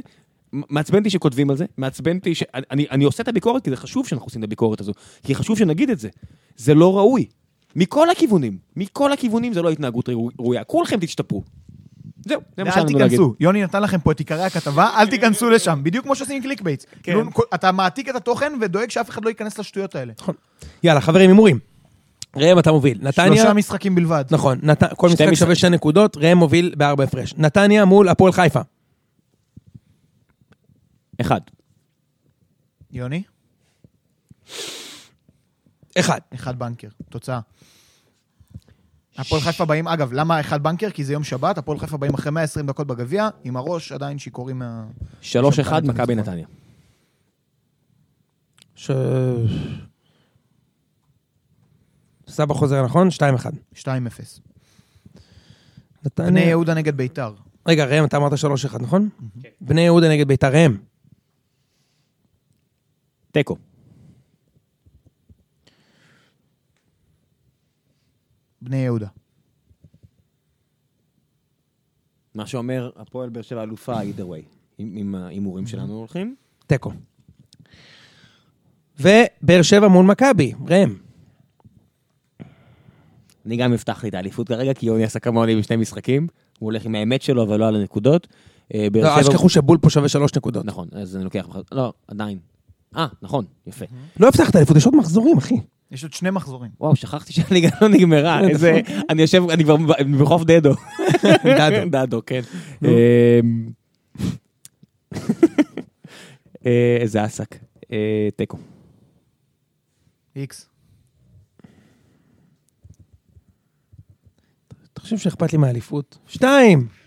מעצבן אותי שכותבים על זה, מעצבן אותי ש... אני, אני עושה את הביקורת כי זה חשוב שאנחנו עושים את הביקורת הזו, כי חשוב שנגיד את זה. זה לא ראוי. מכל הכיוונים, מכל הכיוונים זה לא התנהגות ראו- ראויה. כולכם תשתפרו. זהו, זה מה ואל שהיה לנו להגיד. תיכנסו. יוני נתן לכם פה את עיקרי הכתבה, אל תיכנסו לשם. בדיוק כמו שעושים עם click baits. כאילו, אתה מעתיק את התוכן ודואג שאף אחד לא ייכנס לשטויות האלה. יאללה, חברים, הימורים. ראם, אתה מוביל. נתניה... שלושה משחקים בלבד. נכון, נת... כל משחק- שווה שתי נקודות, ראם מוביל בארבע הפרש. נתניה מול הפועל חיפה. אחד. יוני? אחד. אחד בנקר. תוצאה. הפועל חיפה באים, אגב, למה אחד בנקר? כי זה יום שבת, הפועל חיפה באים אחרי 120 דקות בגביע, עם הראש עדיין שיכורים מה... אחד, כמה מכבי ניצחון. נתניה. ש... סבא חוזר נכון? 2-1. 2-0. נתניה... בני יהודה נגד ביתר. רגע, ראם, אתה אמרת 3-1, נכון? בני יהודה נגד ביתר, ראם. תיקו. בני יהודה. מה שאומר, הפועל באר שבע אלופה either way, עם- עם ההימורים שלנו הולכים. תיקו. ובאר שבע מול מכבי, ראם. אני גם הבטחתי את האליפות כרגע, כי יוני עשה כמוני בשני משחקים. הוא הולך עם האמת שלו, אבל לא על הנקודות. אה, לא, אל שבע- תשכחו שבול פה שווה שלוש נקודות. נכון, אז אני לוקח... בח- לא, עדיין. אה, נכון, יפה. לא הבטחת אליפות, יש עוד מחזורים, אחי. יש עוד שני מחזורים. וואו, שכחתי שהליגה לא נגמרה. איזה... אני יושב, אני כבר בחוף דדו. דדו. דדו, כן. אמ, אה, איזה אסק. אה, תיקו. איקס. אתה חושב שאכפת לי מהאליפות? שתיים!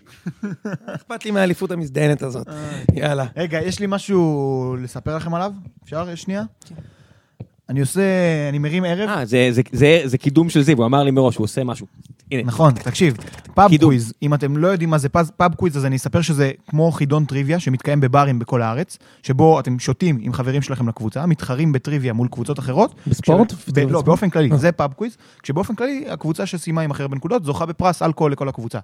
אכפת לי מהאליפות המזדיינת הזאת. יאללה. רגע, יש לי משהו לספר לכם עליו? אפשר שנייה? אני עושה, אני מרים ערב. אה, זה- זה- זה זה קידום של זיו, הוא אמר לי מראש, הוא עושה משהו. הנה, נכון, תקשיב. פאב קידום. quiz, אם אתם לא יודעים מה זה pub, pub quiz, אז אני אספר שזה כמו חידון טריוויה שמתקיים בברים בכל הארץ, שבו אתם שותים עם חברים שלכם לקבוצה, מתחרים בטריוויה מול קבוצות אחרות. בספורט? כש- ב- בספורט? לא, באופן כללי, אה. זה pub quiz, כשבאופן כללי, הקבוצה שסיימה עם הכי הרבה נקודות זוכה בפרס אלכוהול לכל הקבוצה.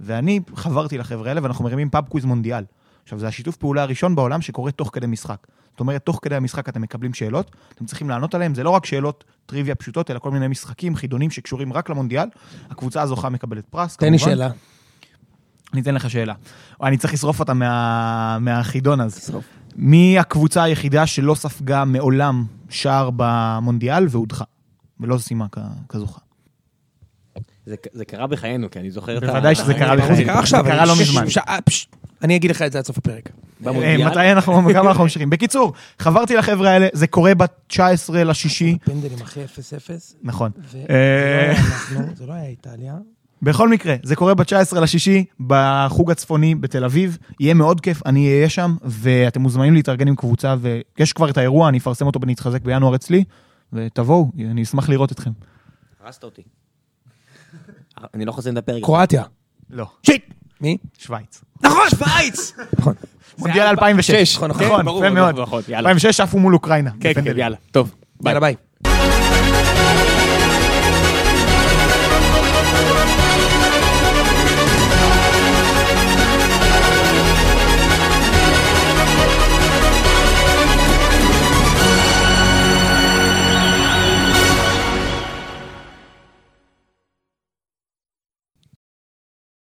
ואני חברתי לחבר'ה האלה ואנחנו מרימים pub quiz מונדיאל. עכשיו, זה השיתוף פעולה הראשון בעולם שקורה תוך כדי משחק. זאת אומרת, תוך כדי המשחק אתם מקבלים שאלות, אתם צריכים לענות עליהן, זה לא רק שאלות טריוויה פשוטות, אלא כל מיני משחקים, חידונים שקשורים רק למונדיאל. הקבוצה הזוכה מקבלת פרס, תן לי. שאלה. אני אתן לך שאלה. או, אני צריך לשרוף אותה מה... מהחידון אז. מי הקבוצה היחידה שלא ספגה מעולם שער במונדיאל והודחה? ולא סיימה כ- כזוכה. זה- זה קרה בחיינו, כי אני זוכר את ה... בוודאי שזה קרה בחיינו. זה קרה עכשיו. זה קרה לא מזמן. אני אגיד לך את זה עד סוף הפרק. אה, מתי אנחנו, כמה אנחנו ממשיכים? בקיצור, חברתי לחבר'ה האלה, זה קורה ב-19 לשישי. פנדלים אחרי 0-0. נכון. אה, לא זה לא היה איטליה. בכל מקרה, זה קורה ב-19 לשישי, בחוג הצפוני בתל אביב. יהיה מאוד כיף, אני אהיה שם, ואתם מוזמנים להתארגן עם קבוצה, ויש כבר את האירוע, אני אפרסם אותו בנתחזק בינואר אצלי, ותבואו, אני אשמח לראות אתכם. הרסת אותי. אני לא חוזר לדבר. קרואטיה. לא, שיט! מי? שווייץ. נכון, שווייץ! נכון. מונדיאל 2006. נכון, נכון. נכון, ברור, יפה מאוד. נכון, יאללה. 2006 עפו מול אוקראינה. כן, כן. יאללה. טוב. ביי. יאללה ביי.